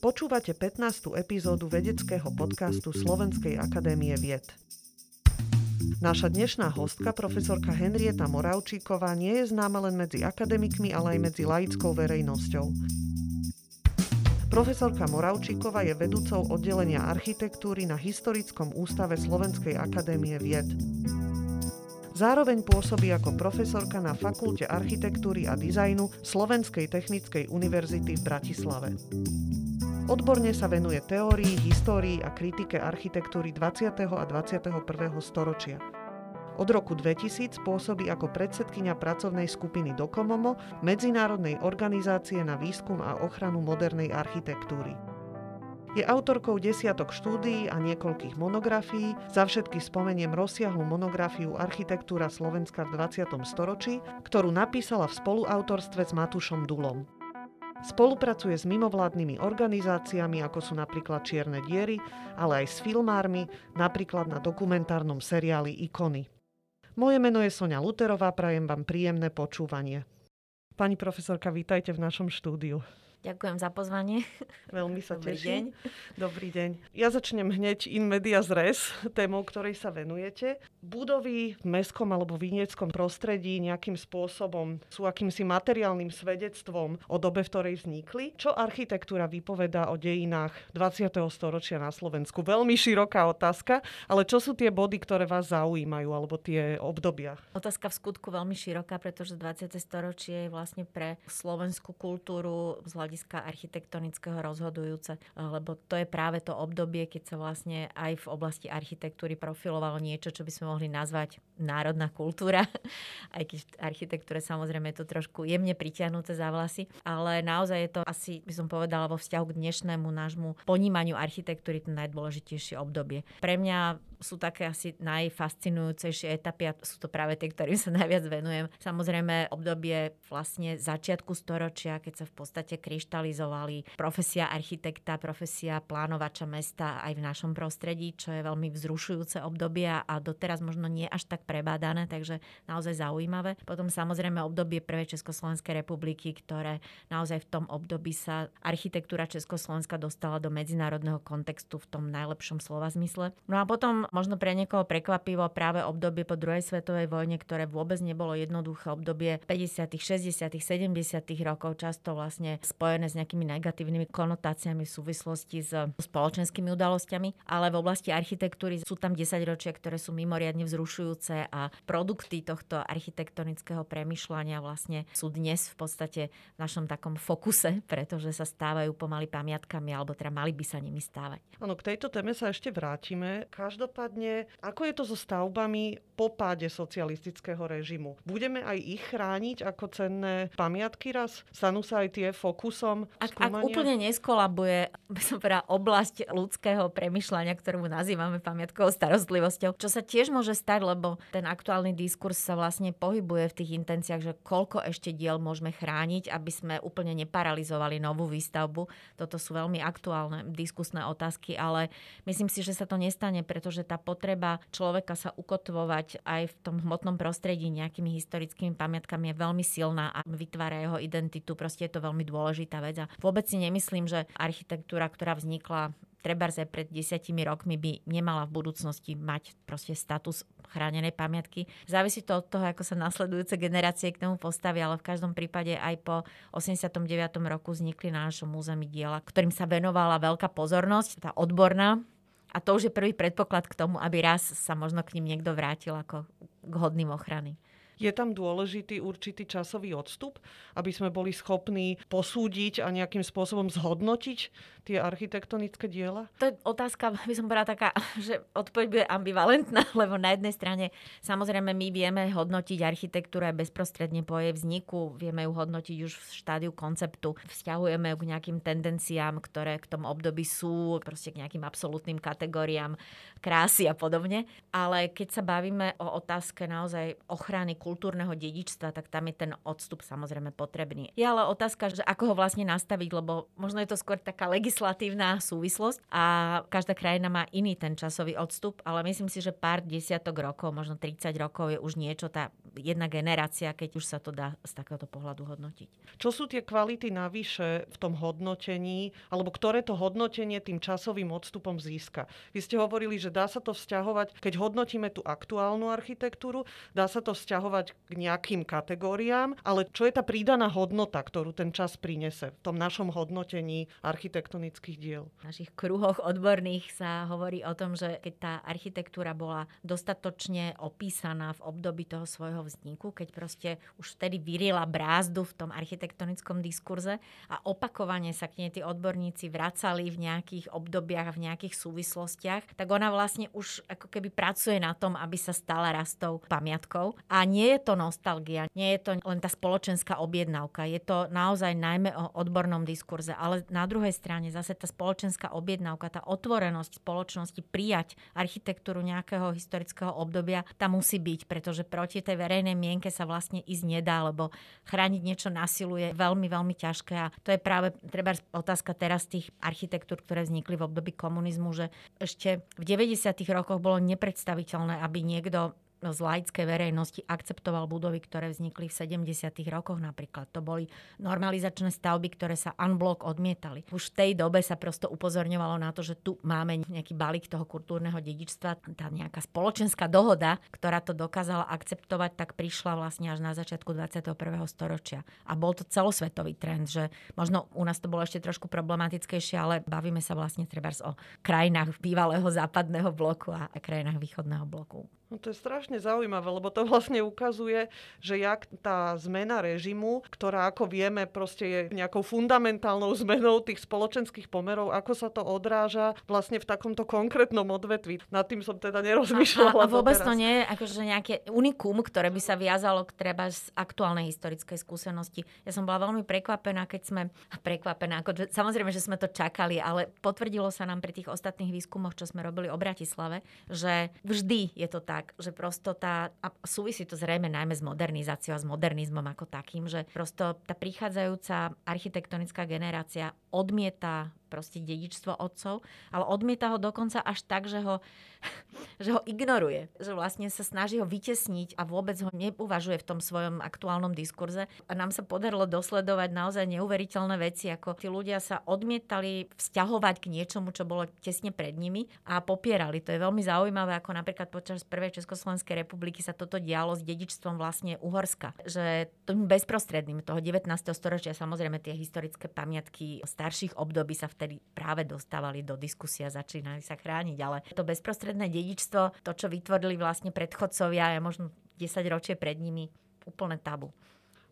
Počúvate 15. epizódu vedeckého podcastu Slovenskej akadémie vied. Naša dnešná hostka, profesorka Henrieta Moravčíková, nie je známa len medzi akademikmi, ale aj medzi laickou verejnosťou. Profesorka Moravčíková je vedúcou oddelenia architektúry na Historickom ústave Slovenskej akadémie vied. Zároveň pôsobí ako profesorka na Fakulte architektúry a dizajnu Slovenskej technickej univerzity v Bratislave. Odborne sa venuje teórii, histórii a kritike architektúry 20. a 21. storočia. Od roku 2000 pôsobí ako predsedkynia pracovnej skupiny Dokomomo, medzinárodnej organizácie na výskum a ochranu modernej architektúry. Je autorkou desiatok štúdií a niekoľkých monografií. Za všetky spomeniem rozsiahlu monografiu Architektúra Slovenska v 20. storočí, ktorú napísala v spoluautorstve s Matušom Dulom. Spolupracuje s mimovládnymi organizáciami, ako sú napríklad Čierne diery, ale aj s filmármi, napríklad na dokumentárnom seriáli Ikony. Moje meno je Sonia Luterová, prajem vám príjemné počúvanie. Pani profesorka, vítajte v našom štúdiu. Ďakujem za pozvanie. Veľmi sa Dobrý teším. deň. Dobrý deň. Ja začnem hneď in medias res, témou, ktorej sa venujete. Budovy v mestskom alebo vinieckom prostredí nejakým spôsobom sú akýmsi materiálnym svedectvom o dobe, v ktorej vznikli. Čo architektúra vypovedá o dejinách 20. storočia na Slovensku? Veľmi široká otázka, ale čo sú tie body, ktoré vás zaujímajú, alebo tie obdobia? Otázka v skutku veľmi široká, pretože 20. storočie je vlastne pre slovenskú kultúru z hľadiska architektonického rozhodujúce, lebo to je práve to obdobie, keď sa vlastne aj v oblasti architektúry profilovalo niečo, čo by sme mohli nazvať národná kultúra, aj keď v architektúre samozrejme je to trošku jemne pritiahnuté za vlasy, ale naozaj je to asi, by som povedala, vo vzťahu k dnešnému nášmu ponímaniu architektúry to najdôležitejšie obdobie. Pre mňa sú také asi najfascinujúcejšie etapy a sú to práve tie, ktorým sa najviac venujem. Samozrejme obdobie vlastne začiatku storočia, keď sa v podstate kryštalizovali profesia architekta, profesia plánovača mesta aj v našom prostredí, čo je veľmi vzrušujúce obdobie a doteraz možno nie až tak prebádané, takže naozaj zaujímavé. Potom samozrejme obdobie Prvej Československej republiky, ktoré naozaj v tom období sa architektúra Československa dostala do medzinárodného kontextu v tom najlepšom slova zmysle. No a potom možno pre niekoho prekvapivo práve obdobie po druhej svetovej vojne, ktoré vôbec nebolo jednoduché obdobie 50., 60., 70. rokov, často vlastne spojené s nejakými negatívnymi konotáciami v súvislosti s spoločenskými udalosťami, ale v oblasti architektúry sú tam 10 ročia, ktoré sú mimoriadne vzrušujúce a produkty tohto architektonického premyšľania vlastne sú dnes v podstate v našom takom fokuse, pretože sa stávajú pomaly pamiatkami, alebo teda mali by sa nimi stávať. Áno, k tejto téme sa ešte vrátime. Každopádne, ako je to so stavbami po páde socialistického režimu? Budeme aj ich chrániť ako cenné pamiatky raz? Stanú sa aj tie fokusom Ak, ak úplne neskolabuje, som povedala, oblasť ľudského premyšľania, ktorú nazývame pamiatkovou starostlivosťou, čo sa tiež môže stať, lebo ten aktuálny diskurs sa vlastne pohybuje v tých intenciách, že koľko ešte diel môžeme chrániť, aby sme úplne neparalizovali novú výstavbu. Toto sú veľmi aktuálne diskusné otázky, ale myslím si, že sa to nestane, pretože tá potreba človeka sa ukotvovať aj v tom hmotnom prostredí nejakými historickými pamiatkami je veľmi silná a vytvára jeho identitu. Proste je to veľmi dôležitá vec. A vôbec si nemyslím, že architektúra, ktorá vznikla trebárs aj pred desiatimi rokmi by nemala v budúcnosti mať proste status chránenej pamiatky. Závisí to od toho, ako sa nasledujúce generácie k tomu postavia, ale v každom prípade aj po 89. roku vznikli na našom území diela, ktorým sa venovala veľká pozornosť, tá odborná, a to už je prvý predpoklad k tomu, aby raz sa možno k ním niekto vrátil ako k hodným ochrany. Je tam dôležitý určitý časový odstup, aby sme boli schopní posúdiť a nejakým spôsobom zhodnotiť tie architektonické diela? To je otázka, by som povedala taká, že odpoveď bude ambivalentná, lebo na jednej strane samozrejme my vieme hodnotiť architektúru aj bezprostredne po jej vzniku, vieme ju hodnotiť už v štádiu konceptu, vzťahujeme ju k nejakým tendenciám, ktoré k tomu období sú, proste k nejakým absolútnym kategóriám krásy a podobne. Ale keď sa bavíme o otázke naozaj ochrany kultúrneho dedičstva, tak tam je ten odstup samozrejme potrebný. Je ale otázka, že ako ho vlastne nastaviť, lebo možno je to skôr taká legislatívna súvislosť a každá krajina má iný ten časový odstup, ale myslím si, že pár desiatok rokov, možno 30 rokov je už niečo, tá jedna generácia, keď už sa to dá z takéhoto pohľadu hodnotiť. Čo sú tie kvality navyše v tom hodnotení, alebo ktoré to hodnotenie tým časovým odstupom získa? Vy ste hovorili, že dá sa to vzťahovať, keď hodnotíme tú aktuálnu architektúru, dá sa to vzťahovať k nejakým kategóriám, ale čo je tá prídaná hodnota, ktorú ten čas prinese v tom našom hodnotení architektonických diel? V našich kruhoch odborných sa hovorí o tom, že keď tá architektúra bola dostatočne opísaná v období toho svojho vzniku, keď proste už vtedy vyrila brázdu v tom architektonickom diskurze a opakovane sa k nej tí odborníci vracali v nejakých obdobiach v nejakých súvislostiach, tak ona vlastne už ako keby pracuje na tom, aby sa stala rastou pamiatkou. A nie je to nostalgia, nie je to len tá spoločenská objednávka, je to naozaj najmä o odbornom diskurze, ale na druhej strane zase tá spoločenská objednávka, tá otvorenosť spoločnosti prijať architektúru nejakého historického obdobia, tam musí byť, pretože proti tej verejnej mienke sa vlastne ísť nedá, lebo chrániť niečo nasiluje veľmi, veľmi ťažké a to je práve treba otázka teraz tých architektúr, ktoré vznikli v období komunizmu, že ešte v 90. rokoch bolo nepredstaviteľné, aby niekto z laickej verejnosti akceptoval budovy, ktoré vznikli v 70. rokoch napríklad. To boli normalizačné stavby, ktoré sa unblock odmietali. Už v tej dobe sa prosto upozorňovalo na to, že tu máme nejaký balík toho kultúrneho dedičstva, tá nejaká spoločenská dohoda, ktorá to dokázala akceptovať, tak prišla vlastne až na začiatku 21. storočia. A bol to celosvetový trend, že možno u nás to bolo ešte trošku problematickejšie, ale bavíme sa vlastne treba o krajinách bývalého západného bloku a krajinách východného bloku. No to je strašne zaujímavé, lebo to vlastne ukazuje, že jak tá zmena režimu, ktorá ako vieme proste je nejakou fundamentálnou zmenou tých spoločenských pomerov, ako sa to odráža vlastne v takomto konkrétnom odvetvi. Nad tým som teda nerozmýšľala. A, a vôbec to nie je akože nejaké unikum, ktoré by sa viazalo k treba z aktuálnej historickej skúsenosti. Ja som bola veľmi prekvapená, keď sme, prekvapená, ako, samozrejme, že sme to čakali, ale potvrdilo sa nám pri tých ostatných výskumoch, čo sme robili o Bratislave, že vždy je to tak tak, že prosto tá, a súvisí to zrejme najmä s modernizáciou a s modernizmom ako takým, že prosto tá prichádzajúca architektonická generácia odmieta proste dedičstvo otcov, ale odmieta ho dokonca až tak, že ho, že ho ignoruje. Že vlastne sa snaží ho vytesniť a vôbec ho neuvažuje v tom svojom aktuálnom diskurze. A nám sa podarilo dosledovať naozaj neuveriteľné veci, ako tí ľudia sa odmietali vzťahovať k niečomu, čo bolo tesne pred nimi a popierali. To je veľmi zaujímavé, ako napríklad počas prvej Československej republiky sa toto dialo s dedičstvom vlastne Uhorska. Že tým bezprostredným toho 19. storočia samozrejme tie historické pamiatky starších období sa vtedy práve dostávali do diskusie a začínali sa chrániť. Ale to bezprostredné dedičstvo, to, čo vytvorili vlastne predchodcovia, je možno 10 ročie pred nimi, úplne tabu.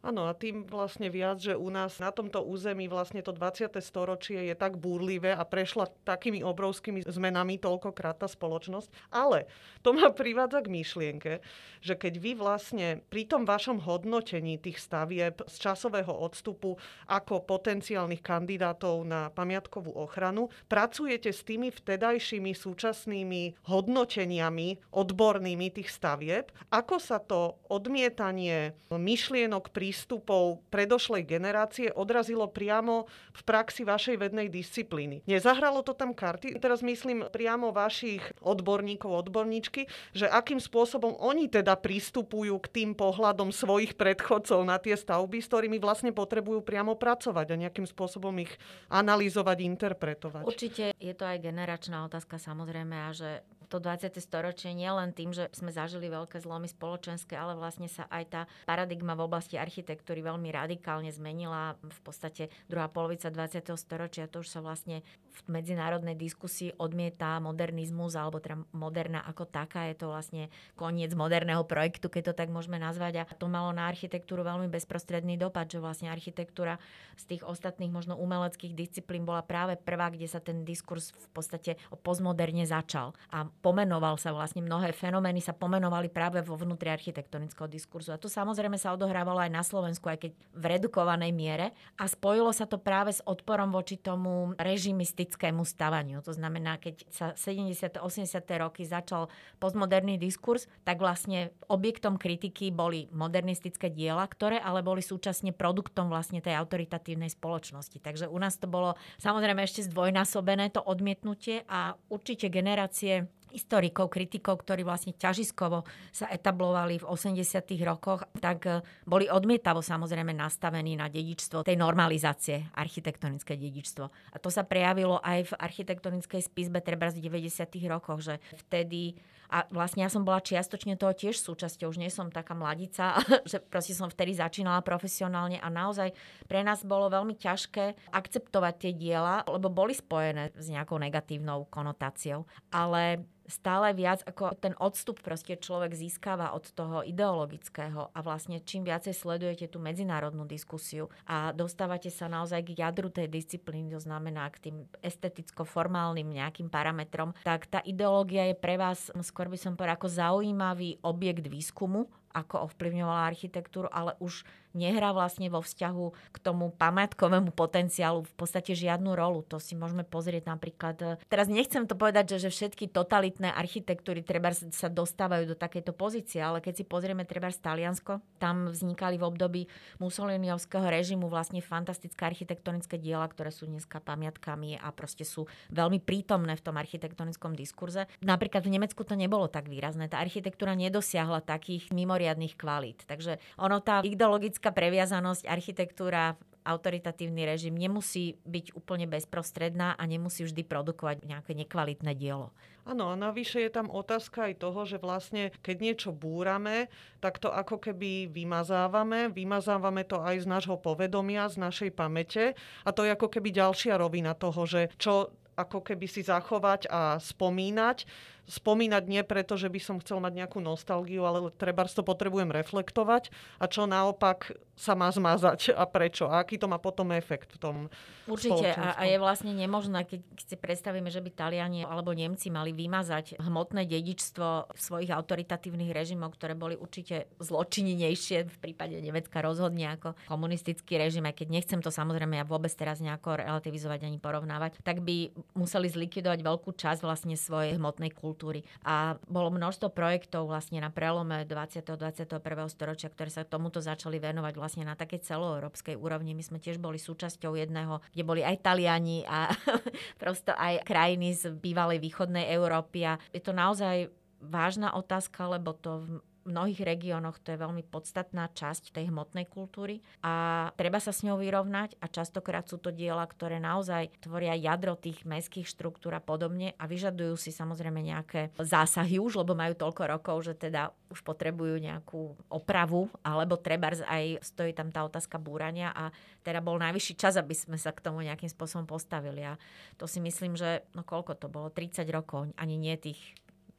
Áno, a tým vlastne viac, že u nás na tomto území vlastne to 20. storočie je tak búrlivé a prešla takými obrovskými zmenami toľkokrát tá spoločnosť. Ale to ma privádza k myšlienke, že keď vy vlastne pri tom vašom hodnotení tých stavieb z časového odstupu ako potenciálnych kandidátov na pamiatkovú ochranu, pracujete s tými vtedajšími súčasnými hodnoteniami odbornými tých stavieb, ako sa to odmietanie myšlienok pri prístupov predošlej generácie odrazilo priamo v praxi vašej vednej disciplíny. Nezahralo to tam karty? Teraz myslím priamo vašich odborníkov, odborníčky, že akým spôsobom oni teda pristupujú k tým pohľadom svojich predchodcov na tie stavby, s ktorými vlastne potrebujú priamo pracovať a nejakým spôsobom ich analyzovať, interpretovať. Určite je to aj generačná otázka samozrejme a že to 20. storočie nie len tým, že sme zažili veľké zlomy spoločenské, ale vlastne sa aj tá paradigma v oblasti architektúry veľmi radikálne zmenila. V podstate druhá polovica 20. storočia to už sa vlastne v medzinárodnej diskusii odmieta modernizmus, alebo teda moderná ako taká. Je to vlastne koniec moderného projektu, keď to tak môžeme nazvať. A to malo na architektúru veľmi bezprostredný dopad, že vlastne architektúra z tých ostatných možno umeleckých disciplín bola práve prvá, kde sa ten diskurs v podstate o postmoderne začal. A pomenoval sa vlastne mnohé fenomény sa pomenovali práve vo vnútri architektonického diskurzu. A to samozrejme sa odohrávalo aj na Slovensku, aj keď v redukovanej miere. A spojilo sa to práve s odporom voči tomu režimistickému stavaniu. To znamená, keď sa 70. 80. roky začal postmoderný diskurs, tak vlastne objektom kritiky boli modernistické diela, ktoré ale boli súčasne produktom vlastne tej autoritatívnej spoločnosti. Takže u nás to bolo samozrejme ešte zdvojnásobené to odmietnutie a určite generácie historikov, kritikov, ktorí vlastne ťažiskovo sa etablovali v 80. rokoch, tak e, boli odmietavo samozrejme nastavení na dedičstvo tej normalizácie, architektonické dedičstvo. A to sa prejavilo aj v architektonickej spisbe treba z 90. rokoch, že vtedy a vlastne ja som bola čiastočne toho tiež súčasťou, už nie som taká mladica, že proste som vtedy začínala profesionálne a naozaj pre nás bolo veľmi ťažké akceptovať tie diela, lebo boli spojené s nejakou negatívnou konotáciou. Ale stále viac ako ten odstup proste človek získava od toho ideologického. A vlastne čím viacej sledujete tú medzinárodnú diskusiu a dostávate sa naozaj k jadru tej disciplíny, to znamená k tým esteticko-formálnym nejakým parametrom, tak tá ideológia je pre vás, skôr by som povedala, ako zaujímavý objekt výskumu, ako ovplyvňovala architektúru, ale už nehrá vlastne vo vzťahu k tomu pamiatkovému potenciálu v podstate žiadnu rolu. To si môžeme pozrieť napríklad. E, teraz nechcem to povedať, že, že všetky totalitné architektúry treba sa dostávajú do takejto pozície, ale keď si pozrieme treba Taliansko, tam vznikali v období Mussoliniovského režimu vlastne fantastické architektonické diela, ktoré sú dneska pamiatkami a proste sú veľmi prítomné v tom architektonickom diskurze. Napríklad v Nemecku to nebolo tak výrazné. Tá architektúra nedosiahla takých mimoriadných kvalít. Takže ono tá ideologická politická previazanosť, architektúra, autoritatívny režim nemusí byť úplne bezprostredná a nemusí vždy produkovať nejaké nekvalitné dielo. Áno, a navyše je tam otázka aj toho, že vlastne keď niečo búrame, tak to ako keby vymazávame. Vymazávame to aj z nášho povedomia, z našej pamäte. A to je ako keby ďalšia rovina toho, že čo ako keby si zachovať a spomínať. Spomínať nie preto, že by som chcel mať nejakú nostalgiu, ale treba to potrebujem reflektovať. A čo naopak sa má zmazať a prečo? A aký to má potom efekt v tom Určite. A, a je vlastne nemožné, keď, si predstavíme, že by Taliani alebo Nemci mali vymazať hmotné dedičstvo svojich autoritatívnych režimov, ktoré boli určite zločinnejšie v prípade Nemecka rozhodne ako komunistický režim, aj keď nechcem to samozrejme ja vôbec teraz nejako relativizovať ani porovnávať, tak by museli zlikvidovať veľkú časť vlastne svojej hmotnej kultúry. A bolo množstvo projektov vlastne na prelome 20. a 21. storočia, ktoré sa tomuto začali venovať vlastne na takej celoeurópskej úrovni. My sme tiež boli súčasťou jedného, kde boli aj Taliani a prosto aj krajiny z bývalej východnej Európy. A je to naozaj vážna otázka, lebo to mnohých regiónoch to je veľmi podstatná časť tej hmotnej kultúry a treba sa s ňou vyrovnať a častokrát sú to diela, ktoré naozaj tvoria jadro tých mestských štruktúr a podobne a vyžadujú si samozrejme nejaké zásahy už, lebo majú toľko rokov, že teda už potrebujú nejakú opravu, alebo treba aj stojí tam tá otázka búrania a teda bol najvyšší čas, aby sme sa k tomu nejakým spôsobom postavili. A to si myslím, že no koľko to bolo? 30 rokov, ani nie tých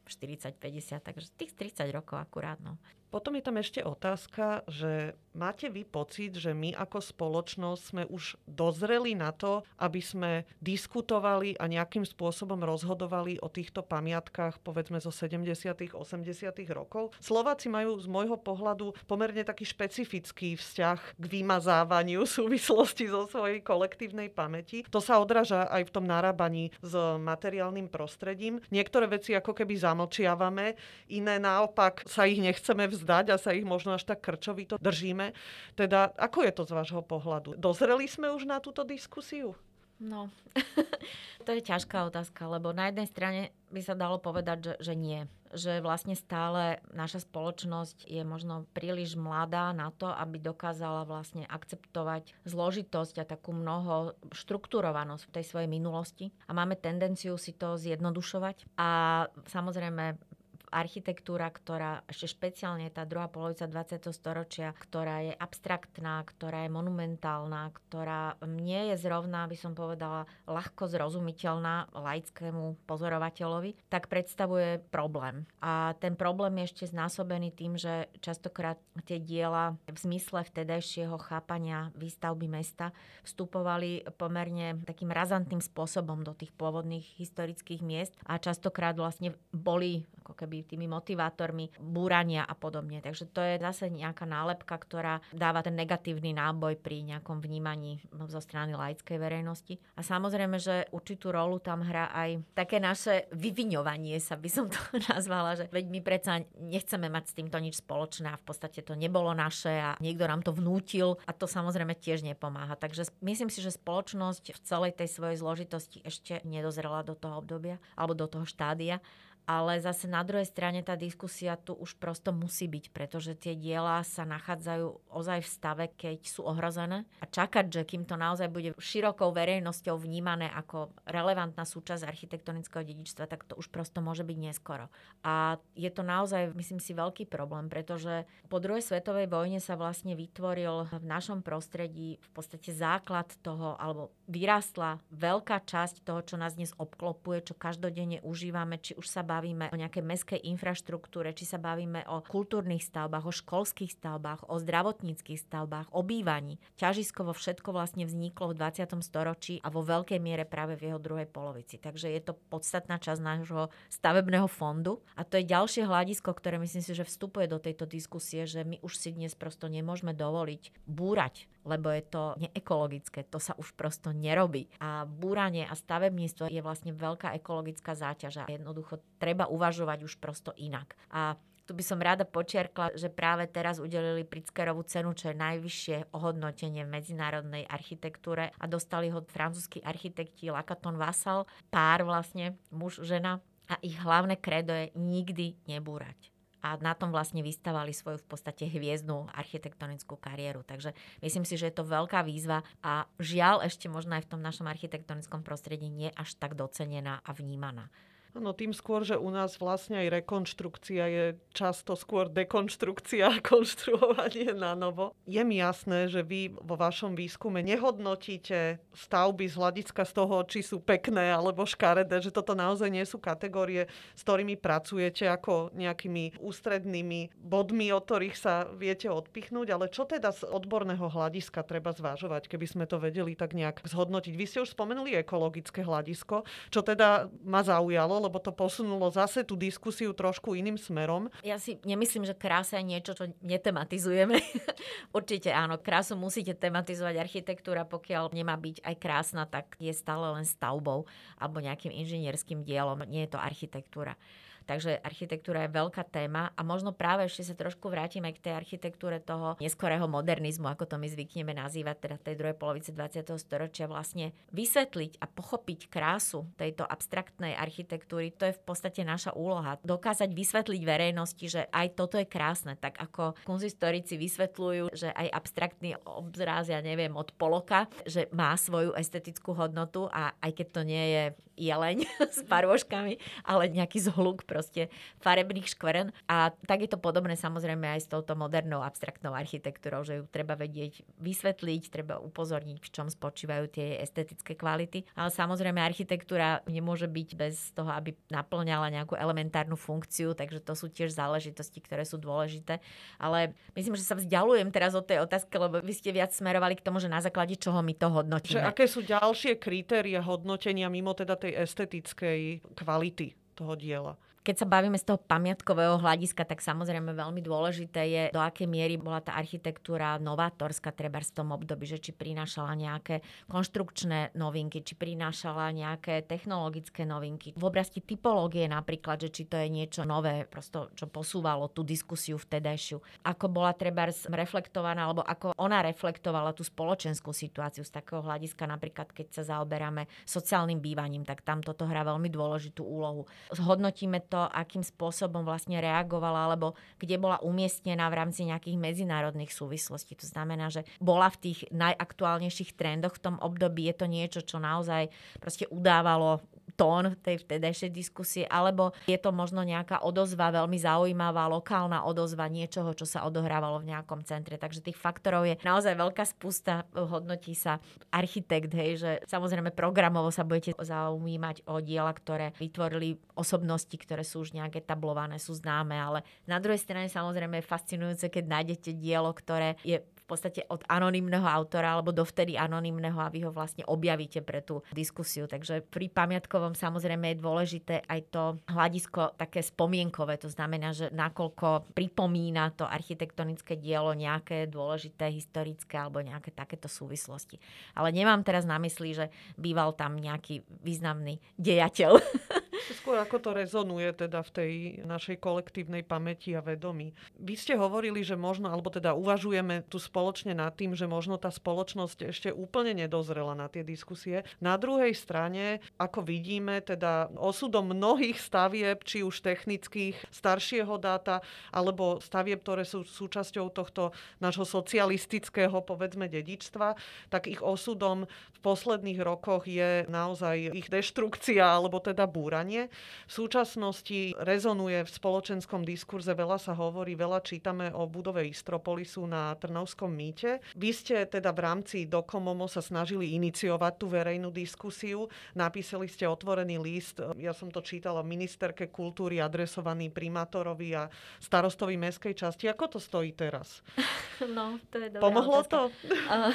40, 50, takže tých 30 rokov akurát. No. Potom je tam ešte otázka, že máte vy pocit, že my ako spoločnosť sme už dozreli na to, aby sme diskutovali a nejakým spôsobom rozhodovali o týchto pamiatkách povedzme zo 70 80 rokov? Slováci majú z môjho pohľadu pomerne taký špecifický vzťah k vymazávaniu v súvislosti so svojej kolektívnej pamäti. To sa odráža aj v tom narábaní s materiálnym prostredím. Niektoré veci ako keby zamlčiavame, iné naopak sa ich nechceme vzdať vzdať a sa ich možno až tak krčovito držíme. Teda ako je to z vášho pohľadu? Dozreli sme už na túto diskusiu? No, to je ťažká otázka, lebo na jednej strane by sa dalo povedať, že, že nie. Že vlastne stále naša spoločnosť je možno príliš mladá na to, aby dokázala vlastne akceptovať zložitosť a takú mnoho štrukturovanosť v tej svojej minulosti. A máme tendenciu si to zjednodušovať. A samozrejme architektúra, ktorá ešte špeciálne tá druhá polovica 20. storočia, ktorá je abstraktná, ktorá je monumentálna, ktorá nie je zrovna, by som povedala, ľahko zrozumiteľná laickému pozorovateľovi, tak predstavuje problém. A ten problém je ešte znásobený tým, že častokrát tie diela v zmysle vtedajšieho chápania výstavby mesta vstupovali pomerne takým razantným spôsobom do tých pôvodných historických miest a častokrát vlastne boli ako keby tými motivátormi búrania a podobne. Takže to je zase nejaká nálepka, ktorá dáva ten negatívny náboj pri nejakom vnímaní zo strany laickej verejnosti. A samozrejme, že určitú rolu tam hrá aj také naše vyviňovanie sa, by som to nazvala, že veď my predsa nechceme mať s týmto nič spoločné a v podstate to nebolo naše a niekto nám to vnútil a to samozrejme tiež nepomáha. Takže myslím si, že spoločnosť v celej tej svojej zložitosti ešte nedozrela do toho obdobia alebo do toho štádia ale zase na druhej strane tá diskusia tu už prosto musí byť, pretože tie diela sa nachádzajú ozaj v stave, keď sú ohrozené a čakať, že kým to naozaj bude širokou verejnosťou vnímané ako relevantná súčasť architektonického dedičstva, tak to už prosto môže byť neskoro. A je to naozaj, myslím si, veľký problém, pretože po druhej svetovej vojne sa vlastne vytvoril v našom prostredí v podstate základ toho, alebo vyrástla veľká časť toho, čo nás dnes obklopuje, čo každodenne užívame, či už sa bavíme o nejakej meskej infraštruktúre, či sa bavíme o kultúrnych stavbách, o školských stavbách, o zdravotníckých stavbách, o bývaní. Ťažiskovo všetko vlastne vzniklo v 20. storočí a vo veľkej miere práve v jeho druhej polovici. Takže je to podstatná časť nášho stavebného fondu a to je ďalšie hľadisko, ktoré myslím si, že vstupuje do tejto diskusie, že my už si dnes prosto nemôžeme dovoliť búrať lebo je to neekologické, to sa už prosto nerobí. A búranie a stavebníctvo je vlastne veľká ekologická záťaž a jednoducho treba uvažovať už prosto inak. A tu by som rada počiarkla, že práve teraz udelili Pritzkerovú cenu, čo je najvyššie ohodnotenie v medzinárodnej architektúre a dostali ho francúzskí architekti Lakaton Vassal, pár vlastne, muž, žena a ich hlavné kredo je nikdy nebúrať a na tom vlastne vystavali svoju v podstate hviezdnu architektonickú kariéru. Takže myslím si, že je to veľká výzva a žiaľ ešte možno aj v tom našom architektonickom prostredí nie až tak docenená a vnímaná. No tým skôr, že u nás vlastne aj rekonštrukcia je často skôr dekonštrukcia a konštruovanie na novo. Je mi jasné, že vy vo vašom výskume nehodnotíte stavby z hľadiska z toho, či sú pekné alebo škaredé, že toto naozaj nie sú kategórie, s ktorými pracujete ako nejakými ústrednými bodmi, od ktorých sa viete odpichnúť, ale čo teda z odborného hľadiska treba zvážovať, keby sme to vedeli tak nejak zhodnotiť. Vy ste už spomenuli ekologické hľadisko, čo teda ma zaujalo, lebo to posunulo zase tú diskusiu trošku iným smerom. Ja si nemyslím, že krása je niečo, čo netematizujeme. Určite áno, krásu musíte tematizovať. Architektúra, pokiaľ nemá byť aj krásna, tak je stále len stavbou alebo nejakým inžinierským dielom. Nie je to architektúra. Takže architektúra je veľká téma a možno práve ešte sa trošku vrátime k tej architektúre toho neskorého modernizmu, ako to my zvykneme nazývať, teda tej druhej polovice 20. storočia, vlastne vysvetliť a pochopiť krásu tejto abstraktnej architektúry, to je v podstate naša úloha. Dokázať vysvetliť verejnosti, že aj toto je krásne, tak ako kunzistorici vysvetľujú, že aj abstraktný obzráz, ja neviem, od poloka, že má svoju estetickú hodnotu a aj keď to nie je jeleň s parôžkami, ale nejaký zhluk proste farebných škveren. A tak je to podobné samozrejme aj s touto modernou abstraktnou architektúrou, že ju treba vedieť vysvetliť, treba upozorniť, v čom spočívajú tie estetické kvality. Ale samozrejme architektúra nemôže byť bez toho, aby naplňala nejakú elementárnu funkciu, takže to sú tiež záležitosti, ktoré sú dôležité. Ale myslím, že sa vzdialujem teraz od tej otázky, lebo vy ste viac smerovali k tomu, že na základe čoho my to hodnotíme. Že aké sú ďalšie kritéria hodnotenia mimo teda tej estetickej kvality toho diela. Keď sa bavíme z toho pamiatkového hľadiska, tak samozrejme veľmi dôležité je, do akej miery bola tá architektúra novátorská treba v tom období, že či prinášala nejaké konštrukčné novinky, či prinášala nejaké technologické novinky. V oblasti typológie napríklad, že či to je niečo nové, prosto, čo posúvalo tú diskusiu vtedajšiu. Ako bola treba reflektovaná, alebo ako ona reflektovala tú spoločenskú situáciu z takého hľadiska, napríklad keď sa zaoberáme sociálnym bývaním, tak tam toto hrá veľmi dôležitú úlohu. Zhodnotíme to to, akým spôsobom vlastne reagovala, alebo kde bola umiestnená v rámci nejakých medzinárodných súvislostí. To znamená, že bola v tých najaktuálnejších trendoch v tom období. Je to niečo, čo naozaj proste udávalo tón tej vtedajšej diskusie, alebo je to možno nejaká odozva, veľmi zaujímavá lokálna odozva niečoho, čo sa odohrávalo v nejakom centre. Takže tých faktorov je naozaj veľká spústa, hodnotí sa architekt, hej, že samozrejme programovo sa budete zaujímať o diela, ktoré vytvorili osobnosti, ktoré sú už nejak etablované, sú známe, ale na druhej strane samozrejme je fascinujúce, keď nájdete dielo, ktoré je v podstate od anonymného autora alebo dovtedy anonymného a vy ho vlastne objavíte pre tú diskusiu. Takže pri pamiatkovom samozrejme je dôležité aj to hľadisko také spomienkové, to znamená, že nakoľko pripomína to architektonické dielo nejaké dôležité historické alebo nejaké takéto súvislosti. Ale nemám teraz na mysli, že býval tam nejaký významný dejateľ. Skôr ako to rezonuje teda v tej našej kolektívnej pamäti a vedomí. Vy ste hovorili, že možno, alebo teda uvažujeme tu spoločne nad tým, že možno tá spoločnosť ešte úplne nedozrela na tie diskusie. Na druhej strane, ako vidíme, teda osudom mnohých stavieb, či už technických, staršieho dáta, alebo stavieb, ktoré sú súčasťou tohto nášho socialistického, povedzme, dedičstva, tak ich osudom v posledných rokoch je naozaj ich deštrukcia, alebo teda búranie vzdelanie. V súčasnosti rezonuje v spoločenskom diskurze, veľa sa hovorí, veľa čítame o budove Istropolisu na Trnovskom mýte. Vy ste teda v rámci Dokomomo sa snažili iniciovať tú verejnú diskusiu. Napísali ste otvorený list, ja som to čítala ministerke kultúry adresovaný primátorovi a starostovi mestskej časti. Ako to stojí teraz? No, to je dobrá Pomohlo otázka. to?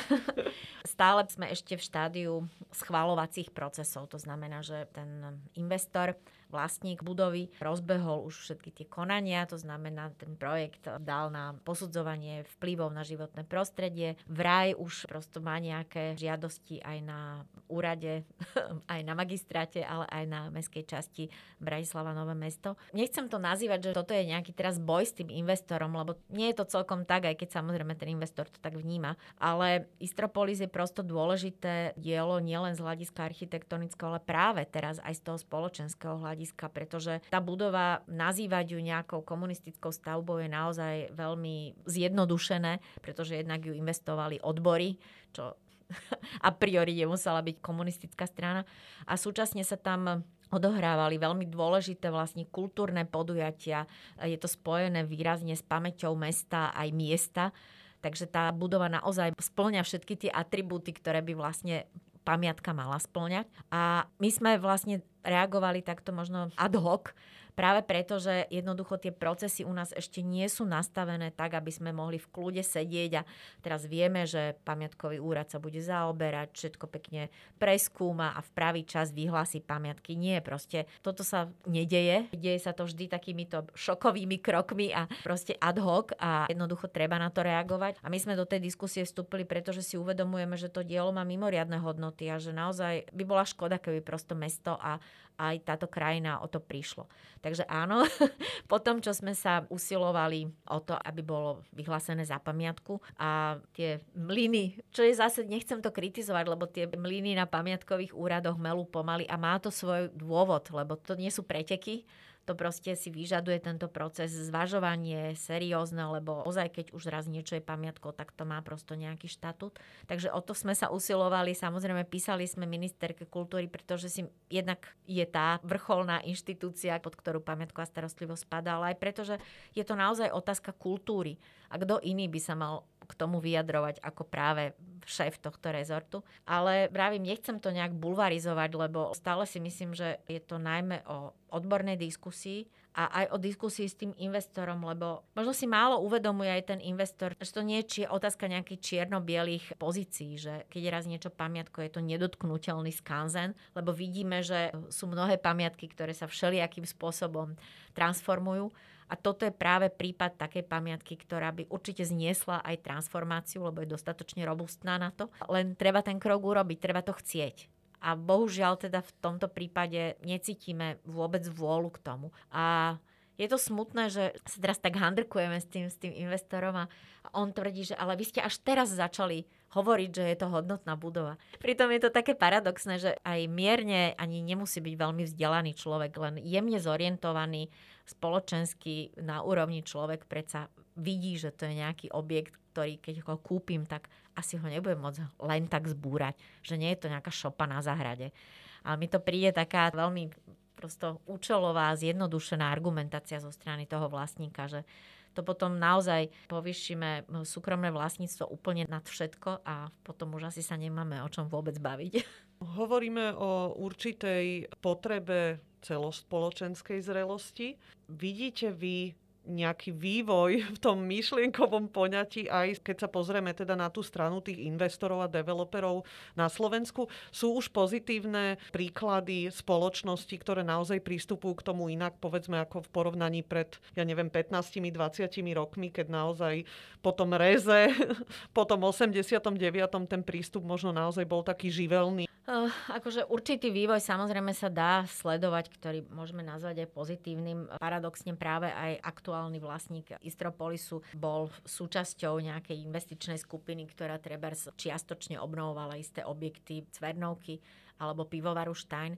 Stále sme ešte v štádiu schvalovacích procesov. To znamená, že ten investor história. Vlastník budovy rozbehol už všetky tie konania, to znamená, ten projekt dal na posudzovanie vplyvov na životné prostredie. Vraj už prosto má nejaké žiadosti aj na úrade, aj na magistráte, ale aj na meskej časti Bratislava Nové mesto. Nechcem to nazývať, že toto je nejaký teraz boj s tým investorom, lebo nie je to celkom tak, aj keď samozrejme ten investor to tak vníma. Ale Istropolis je prosto dôležité dielo nielen z hľadiska architektonického, ale práve teraz aj z toho spoločenského hľadiska hľadiska, pretože tá budova, nazývať ju nejakou komunistickou stavbou je naozaj veľmi zjednodušené, pretože jednak ju investovali odbory, čo a priori nemusela byť komunistická strana. A súčasne sa tam odohrávali veľmi dôležité vlastne kultúrne podujatia. Je to spojené výrazne s pamäťou mesta aj miesta. Takže tá budova naozaj splňa všetky tie atribúty, ktoré by vlastne pamiatka mala splňať. A my sme vlastne reagovali takto možno ad hoc Práve preto, že jednoducho tie procesy u nás ešte nie sú nastavené tak, aby sme mohli v kľude sedieť a teraz vieme, že pamiatkový úrad sa bude zaoberať, všetko pekne preskúma a v pravý čas vyhlási pamiatky. Nie, proste toto sa nedeje. Deje sa to vždy takýmito šokovými krokmi a proste ad hoc a jednoducho treba na to reagovať. A my sme do tej diskusie vstúpili, pretože si uvedomujeme, že to dielo má mimoriadne hodnoty a že naozaj by bola škoda, keby prosto mesto a aj táto krajina o to prišlo. Takže áno, po tom, čo sme sa usilovali o to, aby bolo vyhlásené za pamiatku a tie mlyny, čo je zase, nechcem to kritizovať, lebo tie mlyny na pamiatkových úradoch melú pomaly a má to svoj dôvod, lebo to nie sú preteky, to proste si vyžaduje tento proces zvažovanie seriózne, lebo ozaj keď už raz niečo je pamiatkou, tak to má prosto nejaký štatút. Takže o to sme sa usilovali, samozrejme písali sme ministerke kultúry, pretože si jednak je tá vrcholná inštitúcia, pod ktorú pamiatková starostlivosť spadá, ale aj pretože je to naozaj otázka kultúry. A kto iný by sa mal k tomu vyjadrovať ako práve šéf tohto rezortu. Ale vravím, nechcem to nejak bulvarizovať, lebo stále si myslím, že je to najmä o odbornej diskusii a aj o diskusii s tým investorom, lebo možno si málo uvedomuje aj ten investor, že to nie je otázka nejakých čierno-bielých pozícií, že keď raz niečo pamiatko, je to nedotknutelný skanzen, lebo vidíme, že sú mnohé pamiatky, ktoré sa všelijakým spôsobom transformujú a toto je práve prípad takej pamiatky, ktorá by určite zniesla aj transformáciu, lebo je dostatočne robustná na to. Len treba ten krok urobiť, treba to chcieť. A bohužiaľ teda v tomto prípade necítime vôbec vôľu k tomu. A je to smutné, že sa teraz tak handrkujeme s tým, s tým investorom a on tvrdí, že ale vy ste až teraz začali hovoriť, že je to hodnotná budova. Pritom je to také paradoxné, že aj mierne ani nemusí byť veľmi vzdelaný človek, len jemne zorientovaný spoločensky na úrovni človek predsa vidí, že to je nejaký objekt, ktorý keď ho kúpim, tak asi ho nebudem môcť len tak zbúrať, že nie je to nejaká šopa na zahrade. Ale mi to príde taká veľmi prosto účelová, zjednodušená argumentácia zo strany toho vlastníka, že to potom naozaj povyšíme súkromné vlastníctvo úplne nad všetko a potom už asi sa nemáme o čom vôbec baviť. Hovoríme o určitej potrebe celospoločenskej zrelosti. Vidíte vy nejaký vývoj v tom myšlienkovom poňatí, aj keď sa pozrieme teda na tú stranu tých investorov a developerov na Slovensku. Sú už pozitívne príklady spoločnosti, ktoré naozaj prístupujú k tomu inak, povedzme ako v porovnaní pred, ja neviem, 15-20 rokmi, keď naozaj po tom reze, po tom 89. ten prístup možno naozaj bol taký živelný. Uh, akože určitý vývoj samozrejme sa dá sledovať, ktorý môžeme nazvať aj pozitívnym. Paradoxne práve aj aktuálny vlastník Istropolisu bol súčasťou nejakej investičnej skupiny, ktorá treba čiastočne obnovovala isté objekty Cvernovky alebo pivovaru Stein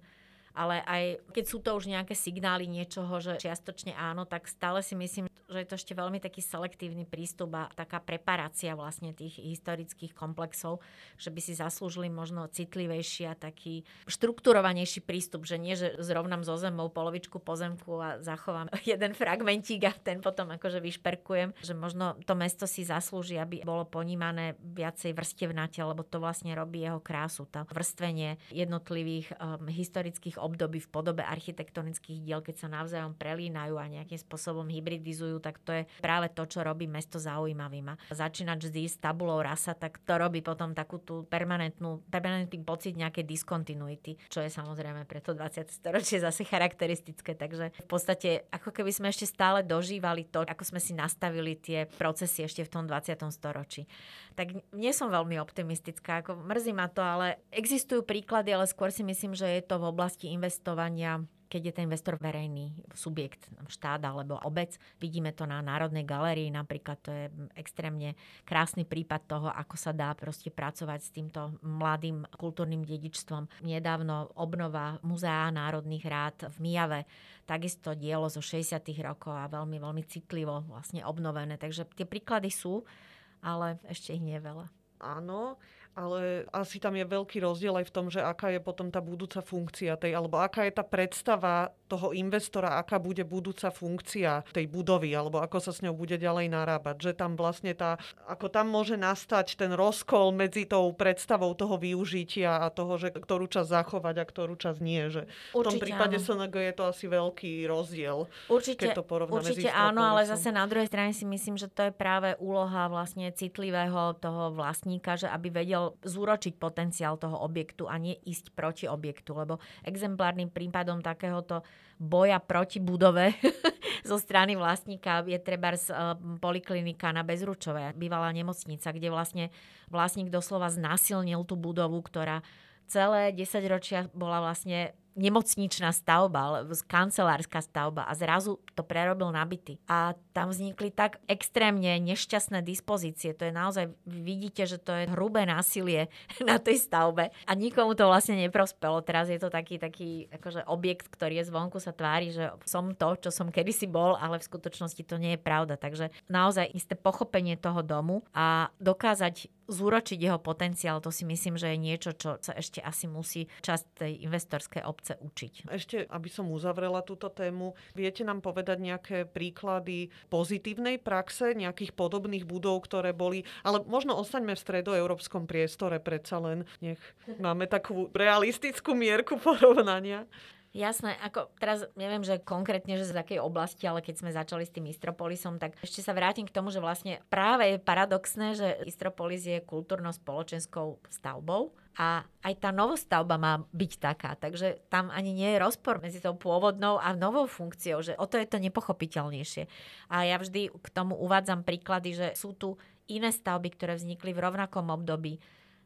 ale aj keď sú to už nejaké signály niečoho, že čiastočne áno, tak stále si myslím, že je to ešte veľmi taký selektívny prístup a taká preparácia vlastne tých historických komplexov, že by si zaslúžili možno citlivejší a taký štrukturovanejší prístup, že nie, že zrovnám zo zemou polovičku pozemku a zachovám jeden fragmentík a ten potom akože vyšperkujem, že možno to mesto si zaslúži, aby bolo ponímané viacej vrstevnate, lebo to vlastne robí jeho krásu, to vrstvenie jednotlivých um, historických období v podobe architektonických diel, keď sa navzájom prelínajú a nejakým spôsobom hybridizujú, tak to je práve to, čo robí mesto zaujímavým. A začínať vždy s tabulou rasa, tak to robí potom takú tú permanentnú, permanentný pocit nejakej diskontinuity, čo je samozrejme pre to 20. storočie zase charakteristické. Takže v podstate ako keby sme ešte stále dožívali to, ako sme si nastavili tie procesy ešte v tom 20. storočí. Tak nie som veľmi optimistická, ako mrzí ma to, ale existujú príklady, ale skôr si myslím, že je to v oblasti investovania keď je ten investor verejný subjekt, štát alebo obec. Vidíme to na Národnej galérii napríklad, to je extrémne krásny prípad toho, ako sa dá proste pracovať s týmto mladým kultúrnym dedičstvom. Nedávno obnova Muzea národných rád v Mijave, takisto dielo zo 60. rokov a veľmi, veľmi citlivo vlastne obnovené. Takže tie príklady sú, ale ešte ich nie veľa. Áno, ale asi tam je veľký rozdiel aj v tom, že aká je potom tá budúca funkcia tej, alebo aká je tá predstava toho investora, aká bude budúca funkcia tej budovy, alebo ako sa s ňou bude ďalej narábať. Že tam vlastne tá, ako tam môže nastať ten rozkol medzi tou predstavou toho využitia a toho, že ktorú čas zachovať a ktorú čas nie. Že Určite v tom prípade áno. SNG je to asi veľký rozdiel. Určite, keď to určite áno, ale zase na druhej strane si myslím, že to je práve úloha vlastne citlivého toho vlastníka, že aby vedel chcel zúročiť potenciál toho objektu a nie ísť proti objektu, lebo exemplárnym prípadom takéhoto boja proti budove zo strany vlastníka je treba z eh, poliklinika na Bezručové, bývalá nemocnica, kde vlastne vlastník doslova znásilnil tú budovu, ktorá celé 10 ročia bola vlastne nemocničná stavba, kancelárska stavba a zrazu to prerobil na byty. A tam vznikli tak extrémne nešťastné dispozície. To je naozaj, vidíte, že to je hrubé násilie na tej stavbe a nikomu to vlastne neprospelo. Teraz je to taký, taký akože objekt, ktorý je zvonku sa tvári, že som to, čo som kedysi bol, ale v skutočnosti to nie je pravda. Takže naozaj isté pochopenie toho domu a dokázať zúročiť jeho potenciál, to si myslím, že je niečo, čo sa ešte asi musí časť tej investorskej obce učiť. Ešte, aby som uzavrela túto tému, viete nám povedať nejaké príklady pozitívnej praxe, nejakých podobných budov, ktoré boli, ale možno ostaňme v stredoeurópskom priestore predsa len, nech máme takú realistickú mierku porovnania. Jasné, ako teraz neviem, že konkrétne, že z akej oblasti, ale keď sme začali s tým Istropolisom, tak ešte sa vrátim k tomu, že vlastne práve je paradoxné, že Istropolis je kultúrno-spoločenskou stavbou a aj tá novostavba má byť taká. Takže tam ani nie je rozpor medzi tou pôvodnou a novou funkciou, že o to je to nepochopiteľnejšie. A ja vždy k tomu uvádzam príklady, že sú tu iné stavby, ktoré vznikli v rovnakom období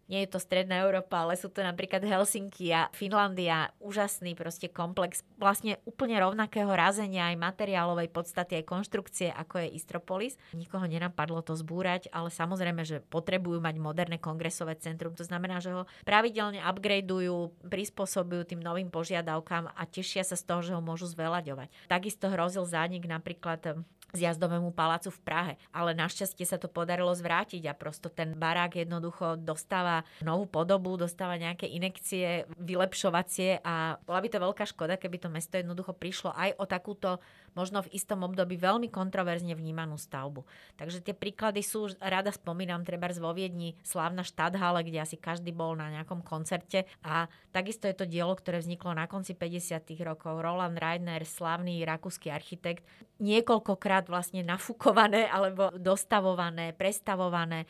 nie je to Stredná Európa, ale sú to napríklad Helsinky a Finlandia, úžasný proste komplex, vlastne úplne rovnakého razenia aj materiálovej podstaty, aj konštrukcie, ako je Istropolis. Nikoho nenapadlo to zbúrať, ale samozrejme, že potrebujú mať moderné kongresové centrum. To znamená, že ho pravidelne upgradeujú, prispôsobujú tým novým požiadavkám a tešia sa z toho, že ho môžu zveľaďovať. Takisto hrozil zánik napríklad zjazdovému palácu v Prahe. Ale našťastie sa to podarilo zvrátiť a prosto ten barák jednoducho dostáva novú podobu, dostáva nejaké inekcie vylepšovacie a bola by to veľká škoda, keby to mesto jednoducho prišlo aj o takúto možno v istom období veľmi kontroverzne vnímanú stavbu. Takže tie príklady sú, rada spomínam, treba vo Viedni, slávna štadhale, kde asi každý bol na nejakom koncerte a takisto je to dielo, ktoré vzniklo na konci 50. rokov. Roland Reiner, slávny rakúsky architekt, niekoľkokrát vlastne nafúkované alebo dostavované, prestavované,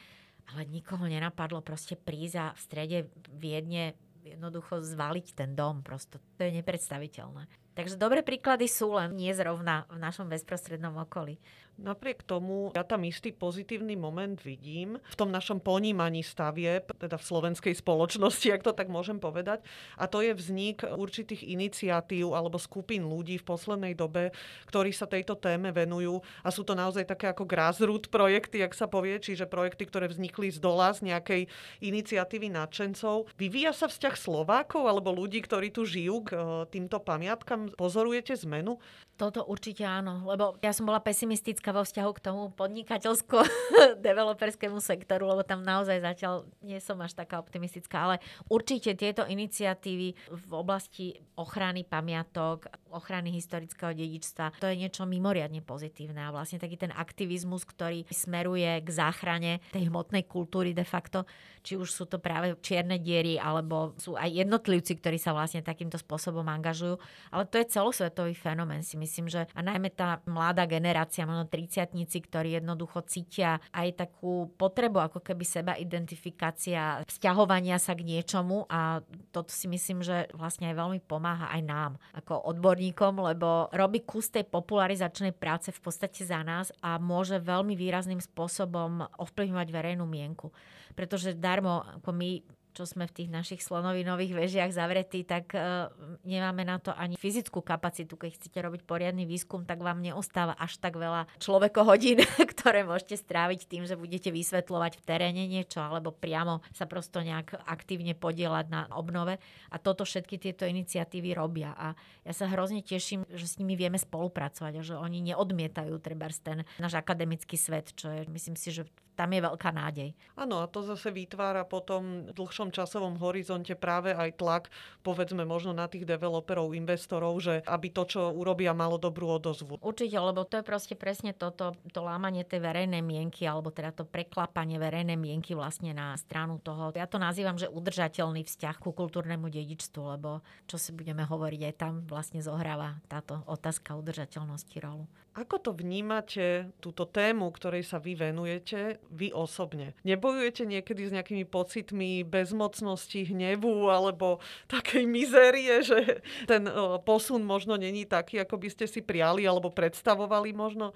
ale nikoho nenapadlo proste prísť a v strede Viedne jednoducho zvaliť ten dom. Prosto to je nepredstaviteľné. Takže dobré príklady sú len nie zrovna v našom bezprostrednom okolí. Napriek tomu ja tam istý pozitívny moment vidím v tom našom ponímaní stavieb, teda v slovenskej spoločnosti, ak to tak môžem povedať. A to je vznik určitých iniciatív alebo skupín ľudí v poslednej dobe, ktorí sa tejto téme venujú. A sú to naozaj také ako grassroot projekty, ak sa povie, čiže projekty, ktoré vznikli z dola, z nejakej iniciatívy nadšencov. Vyvíja sa vzťah Slovákov alebo ľudí, ktorí tu žijú k e, týmto pamiatkam pozorujete zmenu? Toto určite áno, lebo ja som bola pesimistická vo vzťahu k tomu podnikateľsko-developerskému sektoru, lebo tam naozaj zatiaľ nie som až taká optimistická, ale určite tieto iniciatívy v oblasti ochrany pamiatok, ochrany historického dedičstva, to je niečo mimoriadne pozitívne a vlastne taký ten aktivizmus, ktorý smeruje k záchrane tej hmotnej kultúry de facto, či už sú to práve čierne diery, alebo sú aj jednotlivci, ktorí sa vlastne takýmto spôsobom angažujú, ale to je celosvetový fenomén si myslím, že a najmä tá mladá generácia, možno 30 ktorí jednoducho cítia aj takú potrebu ako keby seba identifikácia, vzťahovania sa k niečomu a toto si myslím, že vlastne aj veľmi pomáha aj nám ako odborníkom, lebo robí kus tej popularizačnej práce v podstate za nás a môže veľmi výrazným spôsobom ovplyvňovať verejnú mienku. Pretože darmo, ako my čo sme v tých našich slonovinových vežiach zavretí, tak uh, nemáme na to ani fyzickú kapacitu. Keď chcete robiť poriadny výskum, tak vám neostáva až tak veľa človekohodín, ktoré môžete stráviť tým, že budete vysvetľovať v teréne niečo alebo priamo sa prosto nejak aktívne podielať na obnove. A toto všetky tieto iniciatívy robia. A ja sa hrozne teším, že s nimi vieme spolupracovať a že oni neodmietajú treba ten náš akademický svet, čo je, myslím si, že tam je veľká nádej. Áno, a to zase vytvára potom v dlhšom časovom horizonte práve aj tlak, povedzme možno na tých developerov, investorov, že aby to, čo urobia, malo dobrú odozvu. Určite, lebo to je proste presne toto, to lámanie tej verejnej mienky, alebo teda to preklapanie verejnej mienky vlastne na stranu toho. Ja to nazývam, že udržateľný vzťah ku kultúrnemu dedičstvu, lebo čo si budeme hovoriť, aj tam vlastne zohráva táto otázka udržateľnosti rolu. Ako to vnímate, túto tému, ktorej sa vy venujete, vy osobne? Nebojujete niekedy s nejakými pocitmi bezmocnosti, hnevu alebo takej mizérie, že ten posun možno není taký, ako by ste si priali alebo predstavovali možno?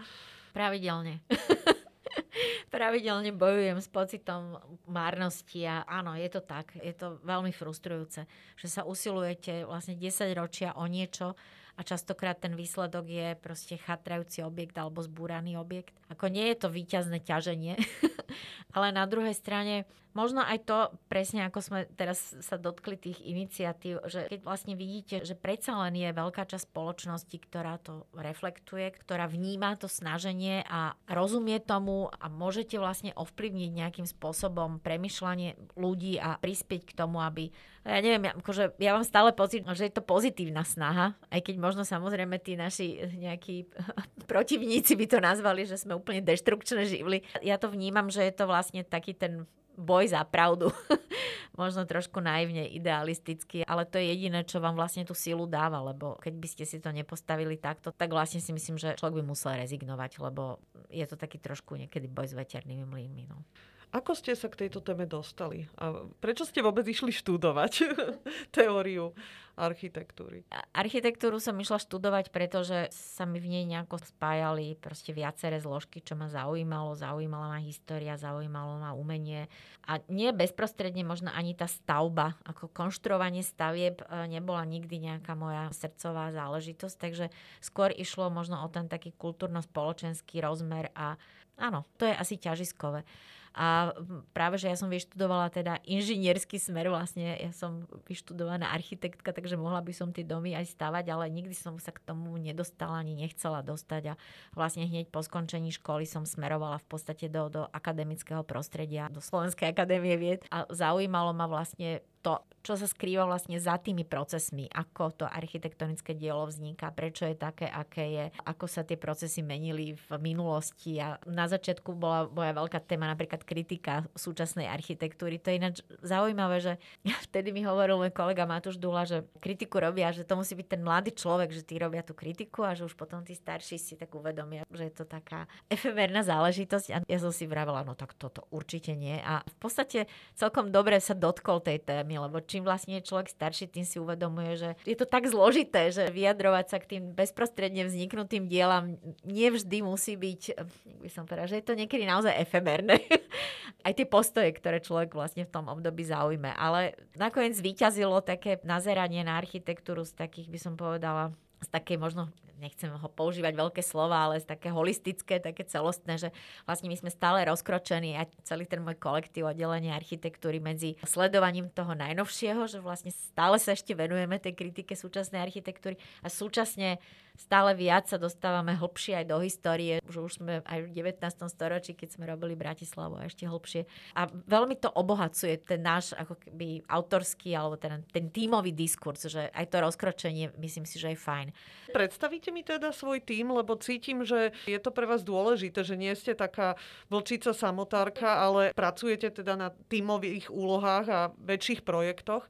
Pravidelne. Pravidelne bojujem s pocitom márnosti a áno, je to tak. Je to veľmi frustrujúce, že sa usilujete vlastne 10 ročia o niečo, a častokrát ten výsledok je proste chatrajúci objekt alebo zbúraný objekt. Ako nie je to výťazné ťaženie, ale na druhej strane Možno aj to, presne ako sme teraz sa dotkli tých iniciatív, že keď vlastne vidíte, že predsa len je veľká časť spoločnosti, ktorá to reflektuje, ktorá vníma to snaženie a rozumie tomu a môžete vlastne ovplyvniť nejakým spôsobom premyšľanie ľudí a prispieť k tomu, aby ja neviem, akože ja mám stále pocit, že je to pozitívna snaha, aj keď možno samozrejme tí naši nejakí protivníci by to nazvali, že sme úplne deštrukčné živly. Ja to vnímam, že je to vlastne taký ten boj za pravdu. Možno trošku naivne, idealisticky, ale to je jediné, čo vám vlastne tú silu dáva, lebo keď by ste si to nepostavili takto, tak vlastne si myslím, že človek by musel rezignovať, lebo je to taký trošku niekedy boj s veternými mlynmi. No. Ako ste sa k tejto téme dostali? A prečo ste vôbec išli študovať teóriu architektúry? Architektúru som išla študovať, pretože sa mi v nej nejako spájali proste viaceré zložky, čo ma zaujímalo. Zaujímala ma história, zaujímalo ma umenie. A nie bezprostredne možno ani tá stavba, ako konštruovanie stavieb e, nebola nikdy nejaká moja srdcová záležitosť, takže skôr išlo možno o ten taký kultúrno-spoločenský rozmer a áno, to je asi ťažiskové. A práve, že ja som vyštudovala teda inžinierský smer, vlastne ja som vyštudovaná architektka, takže mohla by som tie domy aj stavať, ale nikdy som sa k tomu nedostala ani nechcela dostať. A vlastne hneď po skončení školy som smerovala v podstate do, do akademického prostredia, do Slovenskej akadémie vied. A zaujímalo ma vlastne to, čo sa skrýva vlastne za tými procesmi, ako to architektonické dielo vzniká, prečo je také, aké je, ako sa tie procesy menili v minulosti. A na začiatku bola moja veľká téma napríklad kritika súčasnej architektúry. To je ináč zaujímavé, že vtedy mi hovoril môj kolega Matúš Dula, že kritiku robia, že to musí byť ten mladý človek, že tí robia tú kritiku a že už potom tí starší si tak uvedomia, že je to taká efemerná záležitosť. A ja som si vravela, no tak toto určite nie. A v podstate celkom dobre sa dotkol tej témy problémy, lebo čím vlastne je človek starší, tým si uvedomuje, že je to tak zložité, že vyjadrovať sa k tým bezprostredne vzniknutým dielam nevždy musí byť, by som povedala, že je to niekedy naozaj efemerné. Aj tie postoje, ktoré človek vlastne v tom období zaujme. Ale nakoniec vyťazilo také nazeranie na architektúru z takých, by som povedala, z takej možno nechcem ho používať veľké slova, ale také holistické, také celostné, že vlastne my sme stále rozkročení a celý ten môj kolektív oddelenie architektúry medzi sledovaním toho najnovšieho, že vlastne stále sa ešte venujeme tej kritike súčasnej architektúry a súčasne stále viac sa dostávame hlbšie aj do histórie, že už sme aj v 19. storočí, keď sme robili Bratislavu a ešte hlbšie. A veľmi to obohacuje ten náš ako keby autorský alebo ten, ten tímový diskurs, že aj to rozkročenie myslím si, že je fajn. Predstavíte mi teda svoj tím, lebo cítim, že je to pre vás dôležité, že nie ste taká vlčica samotárka, ale pracujete teda na tímových úlohách a väčších projektoch.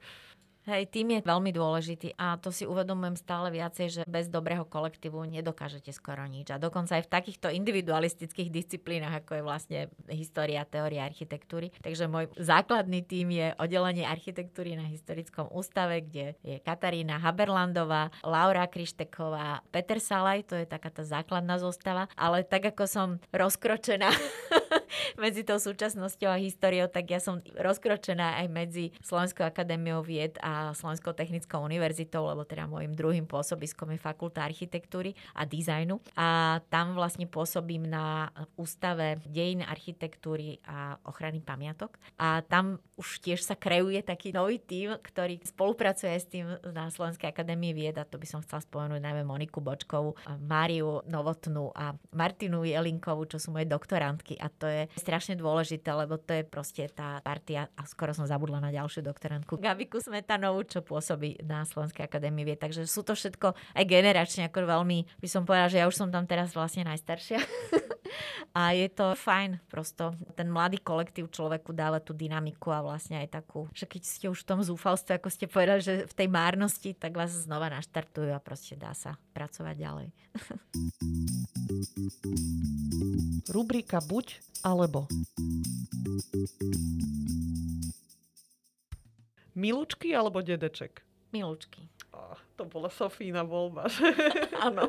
Hej, tým je veľmi dôležitý a to si uvedomujem stále viacej, že bez dobrého kolektívu nedokážete skoro nič. A dokonca aj v takýchto individualistických disciplínach, ako je vlastne história, teória architektúry. Takže môj základný tým je oddelenie architektúry na Historickom ústave, kde je Katarína Haberlandová, Laura Krišteková, Peter Salaj, to je taká tá základná zostava. Ale tak ako som rozkročená medzi tou súčasnosťou a históriou, tak ja som rozkročená aj medzi Slovenskou akadémiou vied a Slovenskou technickou univerzitou, lebo teda môjim druhým pôsobiskom je Fakulta architektúry a dizajnu. A tam vlastne pôsobím na Ústave dejin architektúry a ochrany pamiatok. A tam už tiež sa kreuje taký nový tím, ktorý spolupracuje s tým na Slovenskej akadémii vied a to by som chcela spomenúť najmä Moniku Bočkovú, Máriu Novotnú a Martinu Jelinkovú, čo sú moje doktorantky a to je strašne dôležité, lebo to je proste tá partia a skoro som zabudla na ďalšiu doktorantku. Gabiku Smetanu Štefanovú, čo pôsobí na Slovenskej akadémii vie. Takže sú to všetko aj generačne ako veľmi, by som povedala, že ja už som tam teraz vlastne najstaršia. a je to fajn prosto. Ten mladý kolektív človeku dáva tú dynamiku a vlastne aj takú, že keď ste už v tom zúfalstve, ako ste povedali, že v tej márnosti, tak vás znova naštartujú a proste dá sa pracovať ďalej. Rubrika buď alebo. Milučky alebo dedeček? Milučky. Oh, to bola Sofína voľba. Áno.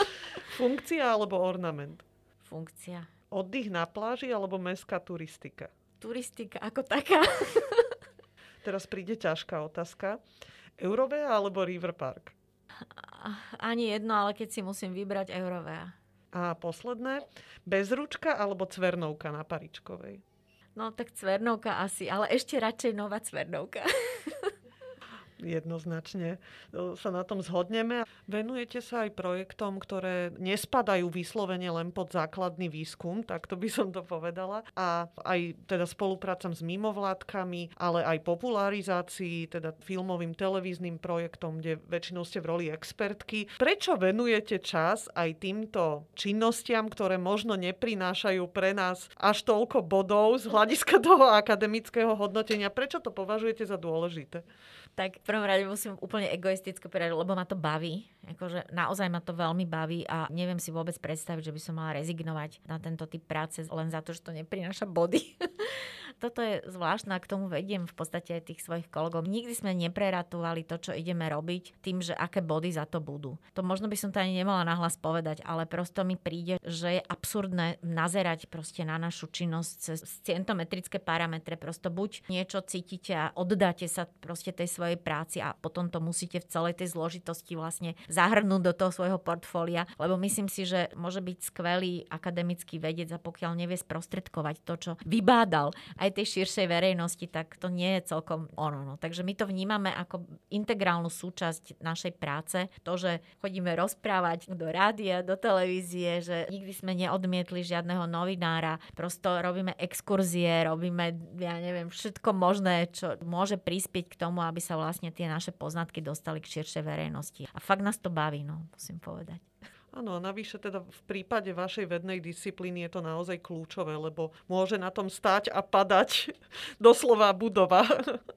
Funkcia alebo ornament? Funkcia. Oddych na pláži alebo mestská turistika? Turistika ako taká. Teraz príde ťažká otázka. Eurovea alebo River Park? Ani jedno, ale keď si musím vybrať Eurovea. A posledné, bezručka alebo cvernovka na Paričkovej? No tak cvernovka asi, ale ešte radšej nová cvernovka. jednoznačne sa na tom zhodneme. Venujete sa aj projektom, ktoré nespadajú vyslovene len pod základný výskum, tak to by som to povedala. A aj teda spoluprácam s mimovládkami, ale aj popularizácii, teda filmovým, televíznym projektom, kde väčšinou ste v roli expertky. Prečo venujete čas aj týmto činnostiam, ktoré možno neprinášajú pre nás až toľko bodov z hľadiska toho akademického hodnotenia? Prečo to považujete za dôležité? Tak v prvom rade musím úplne egoisticky povedať, lebo ma to baví. Akože naozaj ma to veľmi baví a neviem si vôbec predstaviť, že by som mala rezignovať na tento typ práce len za to, že to neprináša body. toto je zvláštne, k tomu vediem v podstate aj tých svojich kolegov. Nikdy sme nepreratovali to, čo ideme robiť, tým, že aké body za to budú. To možno by som to ani nemala nahlas povedať, ale prosto mi príde, že je absurdné nazerať proste na našu činnosť cez scientometrické parametre. Prosto buď niečo cítite a oddáte sa proste tej svojej práci a potom to musíte v celej tej zložitosti vlastne zahrnúť do toho svojho portfólia, lebo myslím si, že môže byť skvelý akademický vedec a pokiaľ nevie sprostredkovať to, čo vybádal aj tej širšej verejnosti, tak to nie je celkom ono. No. Takže my to vnímame ako integrálnu súčasť našej práce. To, že chodíme rozprávať do rádia, do televízie, že nikdy sme neodmietli žiadneho novinára, prosto robíme exkurzie, robíme, ja neviem, všetko možné, čo môže prispieť k tomu, aby sa vlastne tie naše poznatky dostali k širšej verejnosti. A fakt nás to baví, no, musím povedať. Áno, a navyše teda v prípade vašej vednej disciplíny je to naozaj kľúčové, lebo môže na tom stať a padať doslova budova.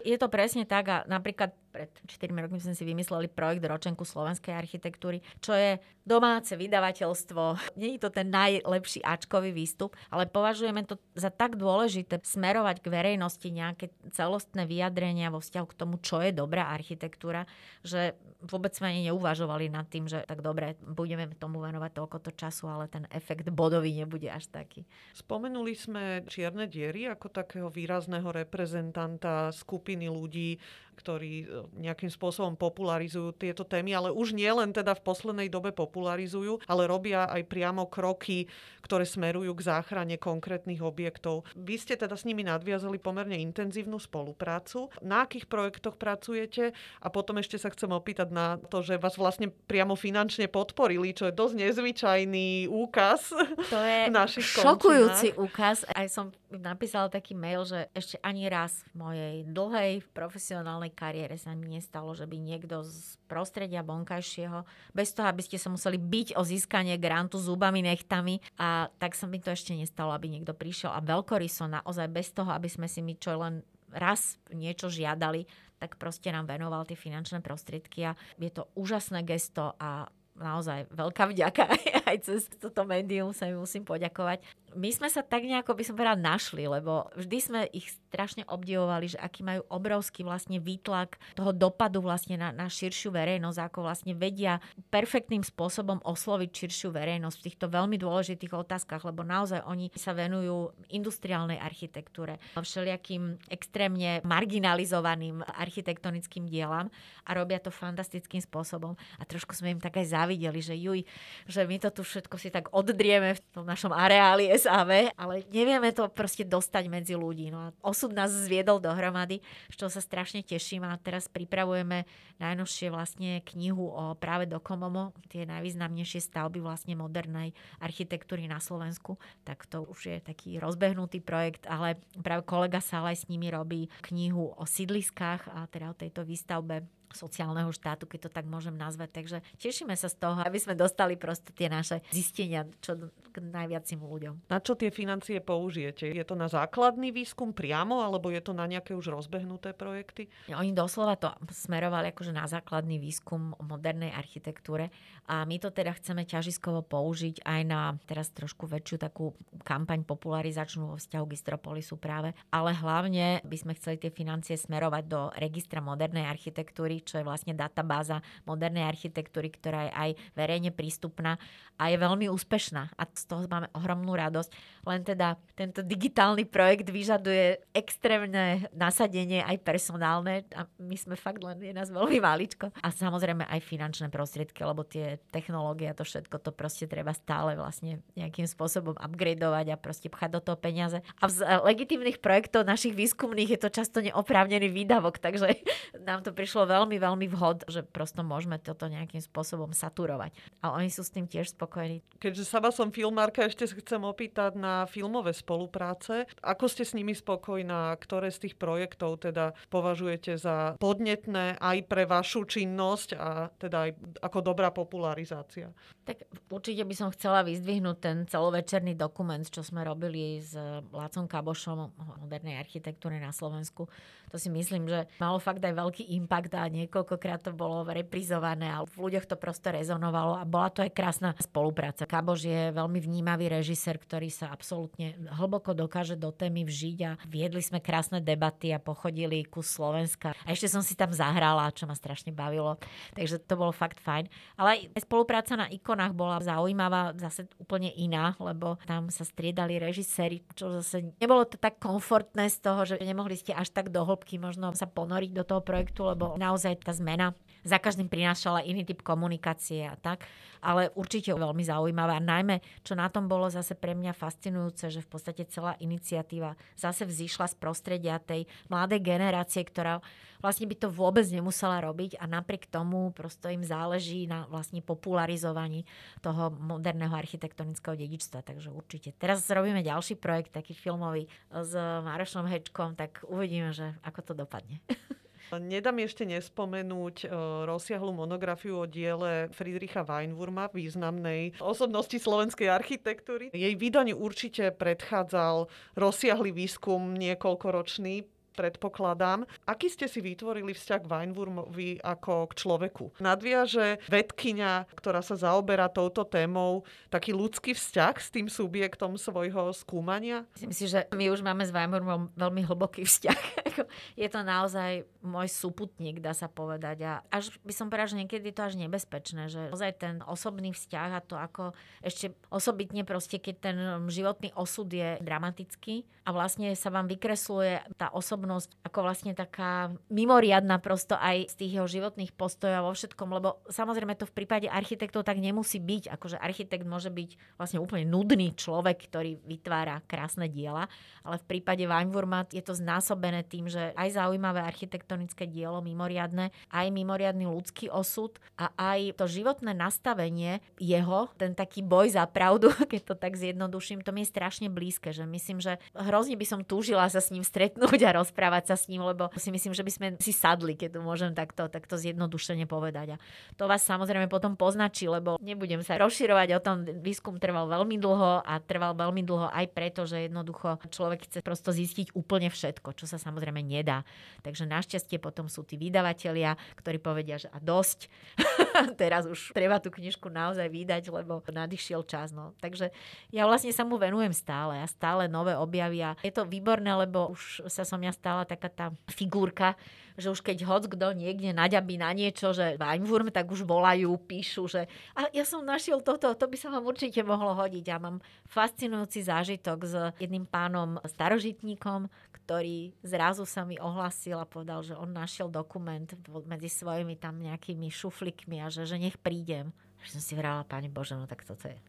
Je to presne tak a napríklad pred 4 rokmi sme si vymysleli projekt ročenku slovenskej architektúry, čo je domáce vydavateľstvo. Je to ten najlepší Ačkový výstup, ale považujeme to za tak dôležité smerovať k verejnosti nejaké celostné vyjadrenia vo vzťahu k tomu, čo je dobrá architektúra, že vôbec sme ani neuvažovali nad tým, že tak dobre, budeme tomu venovať toľko to času, ale ten efekt bodový nebude až taký. Spomenuli sme čierne diery ako takého výrazného reprezentanta skupiny ľudí, ktorí e, nejakým spôsobom popularizujú tieto témy, ale už nie len teda v poslednej dobe popularizujú, ale robia aj priamo kroky, ktoré smerujú k záchrane konkrétnych objektov. Vy ste teda s nimi nadviazali pomerne intenzívnu spoluprácu. Na akých projektoch pracujete? A potom ešte sa chcem opýtať na to, že vás vlastne priamo finančne podporili, čo je dosť nezvyčajný úkaz. To je našich šokujúci končinách. úkaz. Aj som napísala taký mail, že ešte ani raz v mojej dlhej profesionálnej profesionálnej kariére sa mi nestalo, že by niekto z prostredia vonkajšieho, bez toho, aby ste sa museli byť o získanie grantu zubami, nechtami. A tak sa mi to ešte nestalo, aby niekto prišiel a veľkoryso naozaj bez toho, aby sme si my čo len raz niečo žiadali, tak proste nám venoval tie finančné prostriedky a je to úžasné gesto a naozaj veľká vďaka aj cez toto médium sa mi musím poďakovať. My sme sa tak nejako, by som povedala, našli, lebo vždy sme ich strašne obdivovali, že aký majú obrovský vlastne výtlak toho dopadu vlastne na, na širšiu verejnosť, ako vlastne vedia perfektným spôsobom osloviť širšiu verejnosť v týchto veľmi dôležitých otázkach, lebo naozaj oni sa venujú industriálnej architektúre, všelijakým extrémne marginalizovaným architektonickým dielam a robia to fantastickým spôsobom. A trošku sme im tak aj závideli, že juj, že my to tu všetko si tak oddrieme v tom našom areáli SAV, ale nevieme to proste dostať medzi ľudí. No a osud nás zviedol dohromady, z čoho sa strašne teším a teraz pripravujeme najnovšie vlastne knihu o práve do Komomo, tie najvýznamnejšie stavby vlastne modernej architektúry na Slovensku. Tak to už je taký rozbehnutý projekt, ale práve kolega Salaj s nimi robí knihu o sídliskách a teda o tejto výstavbe sociálneho štátu, keď to tak môžem nazvať. Takže tešíme sa z toho, aby sme dostali proste tie naše zistenia čo k najviacim ľuďom. Na čo tie financie použijete? Je to na základný výskum priamo, alebo je to na nejaké už rozbehnuté projekty? Oni doslova to smerovali akože na základný výskum o modernej architektúre a my to teda chceme ťažiskovo použiť aj na teraz trošku väčšiu takú kampaň popularizačnú vo vzťahu k Istropolisu práve, ale hlavne by sme chceli tie financie smerovať do registra modernej architektúry, čo je vlastne databáza modernej architektúry, ktorá je aj verejne prístupná a je veľmi úspešná a z toho máme ohromnú radosť. Len teda tento digitálny projekt vyžaduje extrémne nasadenie aj personálne a my sme fakt len je nás veľmi maličko. A samozrejme aj finančné prostriedky, lebo tie technológie a to všetko, to proste treba stále vlastne nejakým spôsobom upgradeovať a proste pchať do toho peniaze. A z legitímnych projektov našich výskumných je to často neoprávnený výdavok, takže nám to prišlo veľmi, veľmi vhod, že prosto môžeme toto nejakým spôsobom saturovať. A oni sú s tým tiež spokojní. Keďže sama som filmárka, ešte sa chcem opýtať na filmové spolupráce. Ako ste s nimi spokojná? Ktoré z tých projektov teda považujete za podnetné aj pre vašu činnosť a teda aj ako dobrá popularizácia. Tak určite by som chcela vyzdvihnúť ten celovečerný dokument, čo sme robili s Lácom Kabošom o modernej architektúre na Slovensku. To si myslím, že malo fakt aj veľký impact a niekoľkokrát to bolo reprizované a v ľuďoch to prosto rezonovalo a bola to aj krásna spolupráca. Kabož je veľmi vnímavý režisér, ktorý sa absolútne hlboko dokáže do témy vžiť a viedli sme krásne debaty a pochodili ku Slovenska. A ešte som si tam zahrala, čo ma strašne bavilo. Takže to bolo fakt fajn. Ale aj spolupráca na ikonách bola zaujímavá, zase úplne iná, lebo tam sa striedali režiséri, čo zase nebolo to tak komfortné z toho, že nemohli ste až tak do hĺbky možno sa ponoriť do toho projektu, lebo naozaj tá zmena za každým prinášala iný typ komunikácie a tak. Ale určite veľmi zaujímavé. A najmä, čo na tom bolo zase pre mňa fascinujúce, že v podstate celá iniciatíva zase vzýšla z prostredia tej mladej generácie, ktorá vlastne by to vôbec nemusela robiť a napriek tomu prosto im záleží na vlastne popularizovaní toho moderného architektonického dedičstva. Takže určite. Teraz robíme ďalší projekt, taký filmový s Marošom Hečkom, tak uvidíme, že ako to dopadne. Nedá mi ešte nespomenúť uh, rozsiahlu monografiu o diele Friedricha Weinwurma, významnej osobnosti slovenskej architektúry. Jej vydaniu určite predchádzal rozsiahly výskum niekoľkoročný predpokladám. Aký ste si vytvorili vzťah k Weinwurmovi ako k človeku? Nadviaže vedkynia, ktorá sa zaoberá touto témou, taký ľudský vzťah s tým subjektom svojho skúmania? Myslím si, že my už máme s Weinwurmom veľmi hlboký vzťah. je to naozaj môj súputník, dá sa povedať. A až by som povedala, že niekedy je to až nebezpečné, že naozaj ten osobný vzťah a to ako ešte osobitne proste, keď ten životný osud je dramatický a vlastne sa vám vykresluje tá osobná osobnosť ako vlastne taká mimoriadná prosto aj z tých jeho životných postojov vo všetkom, lebo samozrejme to v prípade architektov tak nemusí byť, akože architekt môže byť vlastne úplne nudný človek, ktorý vytvára krásne diela, ale v prípade Weinwurma je to znásobené tým, že aj zaujímavé architektonické dielo, mimoriadne, aj mimoriadný ľudský osud a aj to životné nastavenie jeho, ten taký boj za pravdu, keď to tak zjednoduším, to mi je strašne blízke, že myslím, že hrozne by som túžila sa s ním stretnúť a roz rozprávať sa s ním, lebo si myslím, že by sme si sadli, keď to môžem takto, takto zjednodušene povedať. A to vás samozrejme potom poznačí, lebo nebudem sa rozširovať o tom, výskum trval veľmi dlho a trval veľmi dlho aj preto, že jednoducho človek chce prosto zistiť úplne všetko, čo sa samozrejme nedá. Takže našťastie potom sú tí vydavatelia, ktorí povedia, že a dosť, teraz už treba tú knižku naozaj vydať, lebo nadišiel čas. No. Takže ja vlastne sa mu venujem stále a stále nové objavy a je to výborné, lebo už sa som ja stala taká tá figurka, že už keď hoc kto niekde naďabí na niečo, že Weinwurm, tak už volajú, píšu, že a ja som našiel toto, to by sa vám určite mohlo hodiť. Ja mám fascinujúci zážitok s jedným pánom starožitníkom, ktorý zrazu sa mi ohlasil a povedal, že on našiel dokument medzi svojimi tam nejakými šuflikmi a že, že nech prídem. Že som si vrala, pani Bože, no tak toto je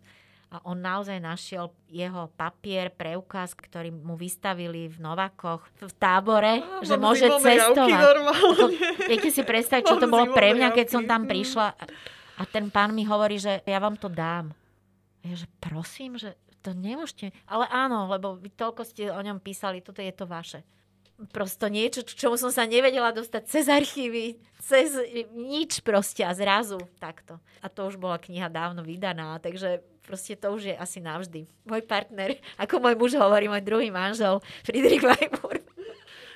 a on naozaj našiel jeho papier, preukaz, ktorý mu vystavili v Novakoch v tábore, a, že môže cestovať. Viete si predstaviť, čo to bolo pre mňa, keď som tam prišla a ten pán mi hovorí, že ja vám to dám. Ja, že prosím, že to nemôžete. Ale áno, lebo vy toľko ste o ňom písali, toto je to vaše prosto niečo, čomu som sa nevedela dostať cez archívy, cez nič proste a zrazu takto. A to už bola kniha dávno vydaná, takže proste to už je asi navždy. Môj partner, ako môj muž hovorí, môj druhý manžel, Friedrich Weimur,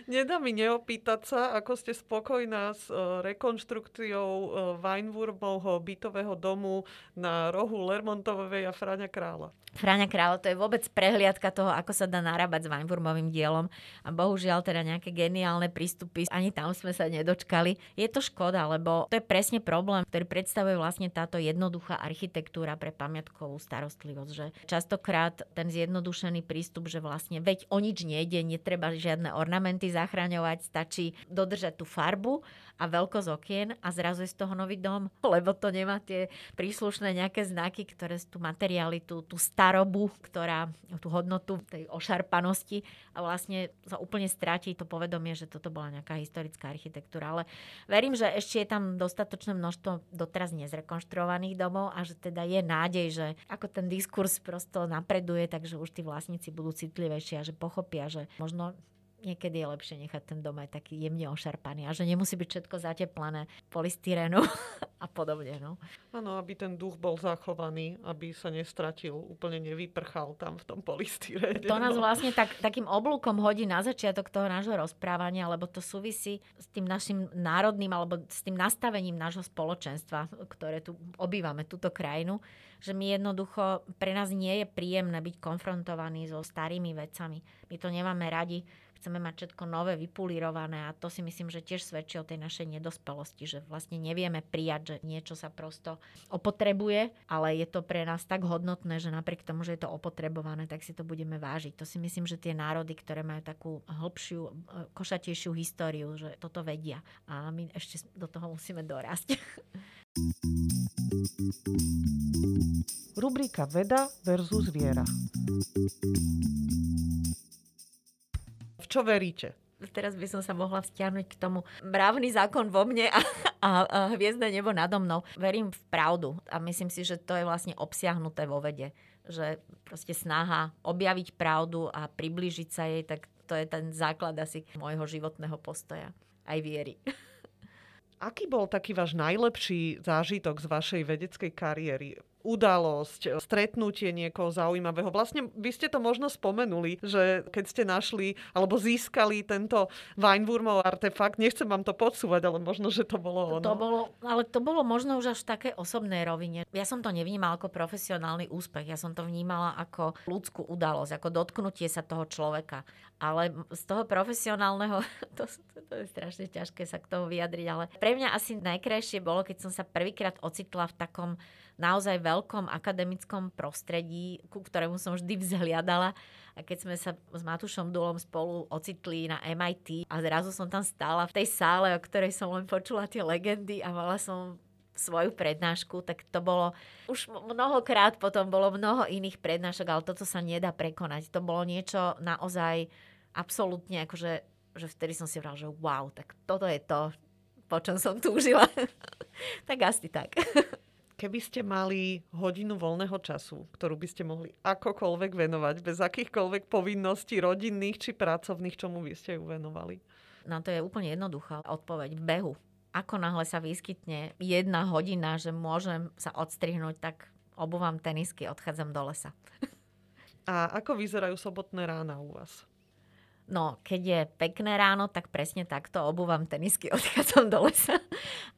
Nedá mi neopýtať sa, ako ste spokojná s uh, rekonštrukciou uh, Weinwurmovho bytového domu na rohu Lermontovej a Fráňa Krála. Fráňa Krála, to je vôbec prehliadka toho, ako sa dá narábať s Weinwurmovým dielom a bohužiaľ teda nejaké geniálne prístupy, ani tam sme sa nedočkali. Je to škoda, lebo to je presne problém, ktorý predstavuje vlastne táto jednoduchá architektúra pre pamiatkovú starostlivosť, že častokrát ten zjednodušený prístup, že vlastne veď o nič nejde, netreba žiadne ornamenty zachraňovať, stačí dodržať tú farbu a veľkosť okien a zrazu je z toho nový dom, lebo to nemá tie príslušné nejaké znaky, ktoré tu materialitu, tú starobu, ktorá, tú hodnotu tej ošarpanosti a vlastne sa úplne stratí to povedomie, že toto bola nejaká historická architektúra. Ale verím, že ešte je tam dostatočné množstvo doteraz nezrekonštruovaných domov a že teda je nádej, že ako ten diskurs prosto napreduje, takže už tí vlastníci budú citlivejší a že pochopia, že možno niekedy je lepšie nechať ten dom aj taký jemne ošarpaný a že nemusí byť všetko zateplené polystyrénu a podobne. No. Áno, aby ten duch bol zachovaný, aby sa nestratil, úplne nevyprchal tam v tom polystyréne. To nás no. vlastne tak, takým oblúkom hodí na začiatok toho nášho rozprávania, lebo to súvisí s tým našim národným alebo s tým nastavením nášho spoločenstva, ktoré tu obývame, túto krajinu že my jednoducho, pre nás nie je príjemné byť konfrontovaní so starými vecami. My to nemáme radi, chceme mať všetko nové, vypulírované a to si myslím, že tiež svedčí o tej našej nedospelosti, že vlastne nevieme prijať, že niečo sa prosto opotrebuje, ale je to pre nás tak hodnotné, že napriek tomu, že je to opotrebované, tak si to budeme vážiť. To si myslím, že tie národy, ktoré majú takú hĺbšiu, e, košatejšiu históriu, že toto vedia. A my ešte do toho musíme dorásť. Rubrika Veda versus viera. Čo veríte? Teraz by som sa mohla vzťahnuť k tomu mravný zákon vo mne a, a, a hviezdne nebo nado mnou. Verím v pravdu a myslím si, že to je vlastne obsiahnuté vo vede. Že proste snaha objaviť pravdu a priblížiť sa jej, tak to je ten základ asi môjho životného postoja. Aj viery. Aký bol taký váš najlepší zážitok z vašej vedeckej kariéry? Udalosť, stretnutie niekoho zaujímavého. Vlastne vy ste to možno spomenuli, že keď ste našli alebo získali tento Weinwurmov artefakt, nechcem vám to podsúvať, ale možno, že to bolo ono. To bolo, ale to bolo možno už až v takej osobnej rovine. Ja som to nevnímala ako profesionálny úspech, ja som to vnímala ako ľudskú udalosť, ako dotknutie sa toho človeka. Ale z toho profesionálneho, to, to, to je strašne ťažké sa k tomu vyjadriť, ale pre mňa asi najkrajšie bolo, keď som sa prvýkrát ocitla v takom naozaj veľkom akademickom prostredí, ku ktorému som vždy vzhliadala. A keď sme sa s Matušom Dulom spolu ocitli na MIT a zrazu som tam stála v tej sále, o ktorej som len počula tie legendy a mala som svoju prednášku, tak to bolo už mnohokrát potom bolo mnoho iných prednášok, ale toto sa nedá prekonať. To bolo niečo naozaj absolútne, akože že vtedy som si vral, že wow, tak toto je to, po čom som túžila. tak asi tak. Keby ste mali hodinu voľného času, ktorú by ste mohli akokoľvek venovať, bez akýchkoľvek povinností rodinných či pracovných, čomu by ste ju venovali? Na to je úplne jednoduchá odpoveď. V behu. Ako náhle sa vyskytne jedna hodina, že môžem sa odstrihnúť, tak obúvam tenisky, odchádzam do lesa. A ako vyzerajú sobotné rána u vás? No, keď je pekné ráno, tak presne takto obúvam tenisky, odchádzam do lesa.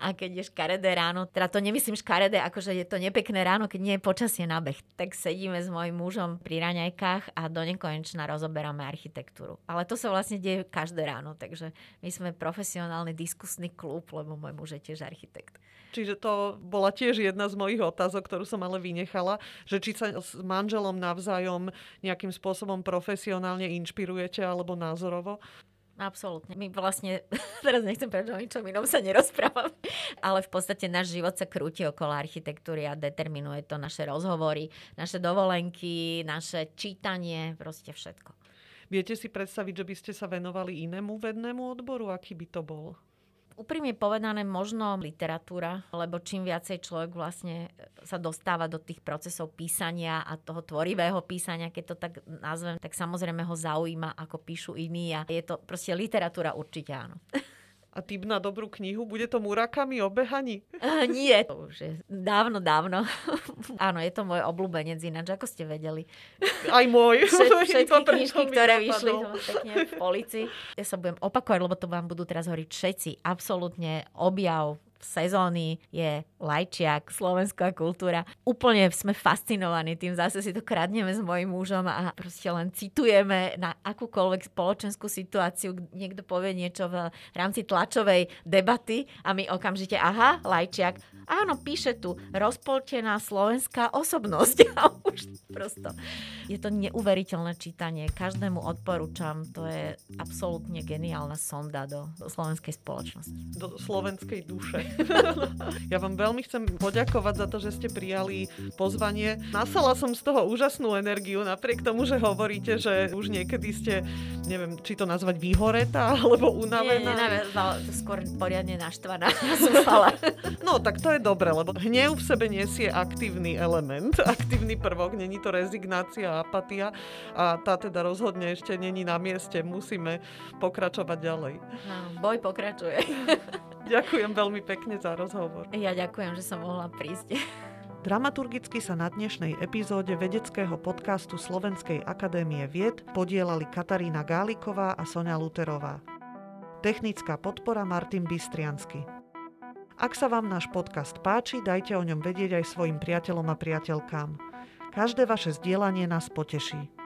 A keď je škaredé ráno, teda to nemyslím škaredé, akože je to nepekné ráno, keď nie je počasie na beh, tak sedíme s mojim mužom pri raňajkách a do nekonečna rozoberáme architektúru. Ale to sa vlastne deje každé ráno, takže my sme profesionálny diskusný klub, lebo môj muž je tiež architekt. Čiže to bola tiež jedna z mojich otázok, ktorú som ale vynechala, že či sa s manželom navzájom nejakým spôsobom profesionálne inšpirujete alebo názorovo. Absolútne. My vlastne, teraz nechcem povedať, že o ničom inom sa nerozprávame, ale v podstate náš život sa krúti okolo architektúry a determinuje to naše rozhovory, naše dovolenky, naše čítanie, proste všetko. Viete si predstaviť, že by ste sa venovali inému vednému odboru? Aký by to bol? Úprimne povedané možno literatúra, lebo čím viacej človek vlastne sa dostáva do tých procesov písania a toho tvorivého písania, keď to tak nazvem, tak samozrejme ho zaujíma, ako píšu iní a je to proste literatúra určite áno. A typ na dobrú knihu? Bude to Murakami o behaní? Uh, nie, to už je dávno, dávno. Áno, je to môj obľúbenec ináč, ako ste vedeli. Aj môj. Všet, všetky knižky, ktoré vyšli pekne v polici. Ja sa budem opakovať, lebo to vám budú teraz hovoriť všetci. Absolútne objav sezóny je lajčiak, slovenská kultúra. Úplne sme fascinovaní tým, zase si to kradneme s mojim mužom a proste len citujeme na akúkoľvek spoločenskú situáciu, niekto povie niečo v rámci tlačovej debaty a my okamžite, aha, lajčiak, áno, píše tu, rozpoltená slovenská osobnosť. A už prosto. Je to neuveriteľné čítanie, každému odporúčam, to je absolútne geniálna sonda do slovenskej spoločnosti. Do slovenskej duše. ja vám veľmi chcem poďakovať za to, že ste prijali pozvanie. Nasala som z toho úžasnú energiu, napriek tomu, že hovoríte, že už niekedy ste, neviem, či to nazvať vyhoretá, alebo unavená. Nie, nie, skôr poriadne naštvaná. no, tak to je dobre, lebo hnev v sebe nesie aktívny element, aktívny prvok, není to rezignácia apatia a tá teda rozhodne ešte není na mieste, musíme pokračovať ďalej. No, boj pokračuje. Ďakujem veľmi pekne za rozhovor. Ja ďakujem, že som mohla prísť. Dramaturgicky sa na dnešnej epizóde vedeckého podcastu Slovenskej akadémie vied podielali Katarína Gáliková a Sonia Luterová. Technická podpora Martin Bystriansky. Ak sa vám náš podcast páči, dajte o ňom vedieť aj svojim priateľom a priateľkám. Každé vaše zdieľanie nás poteší.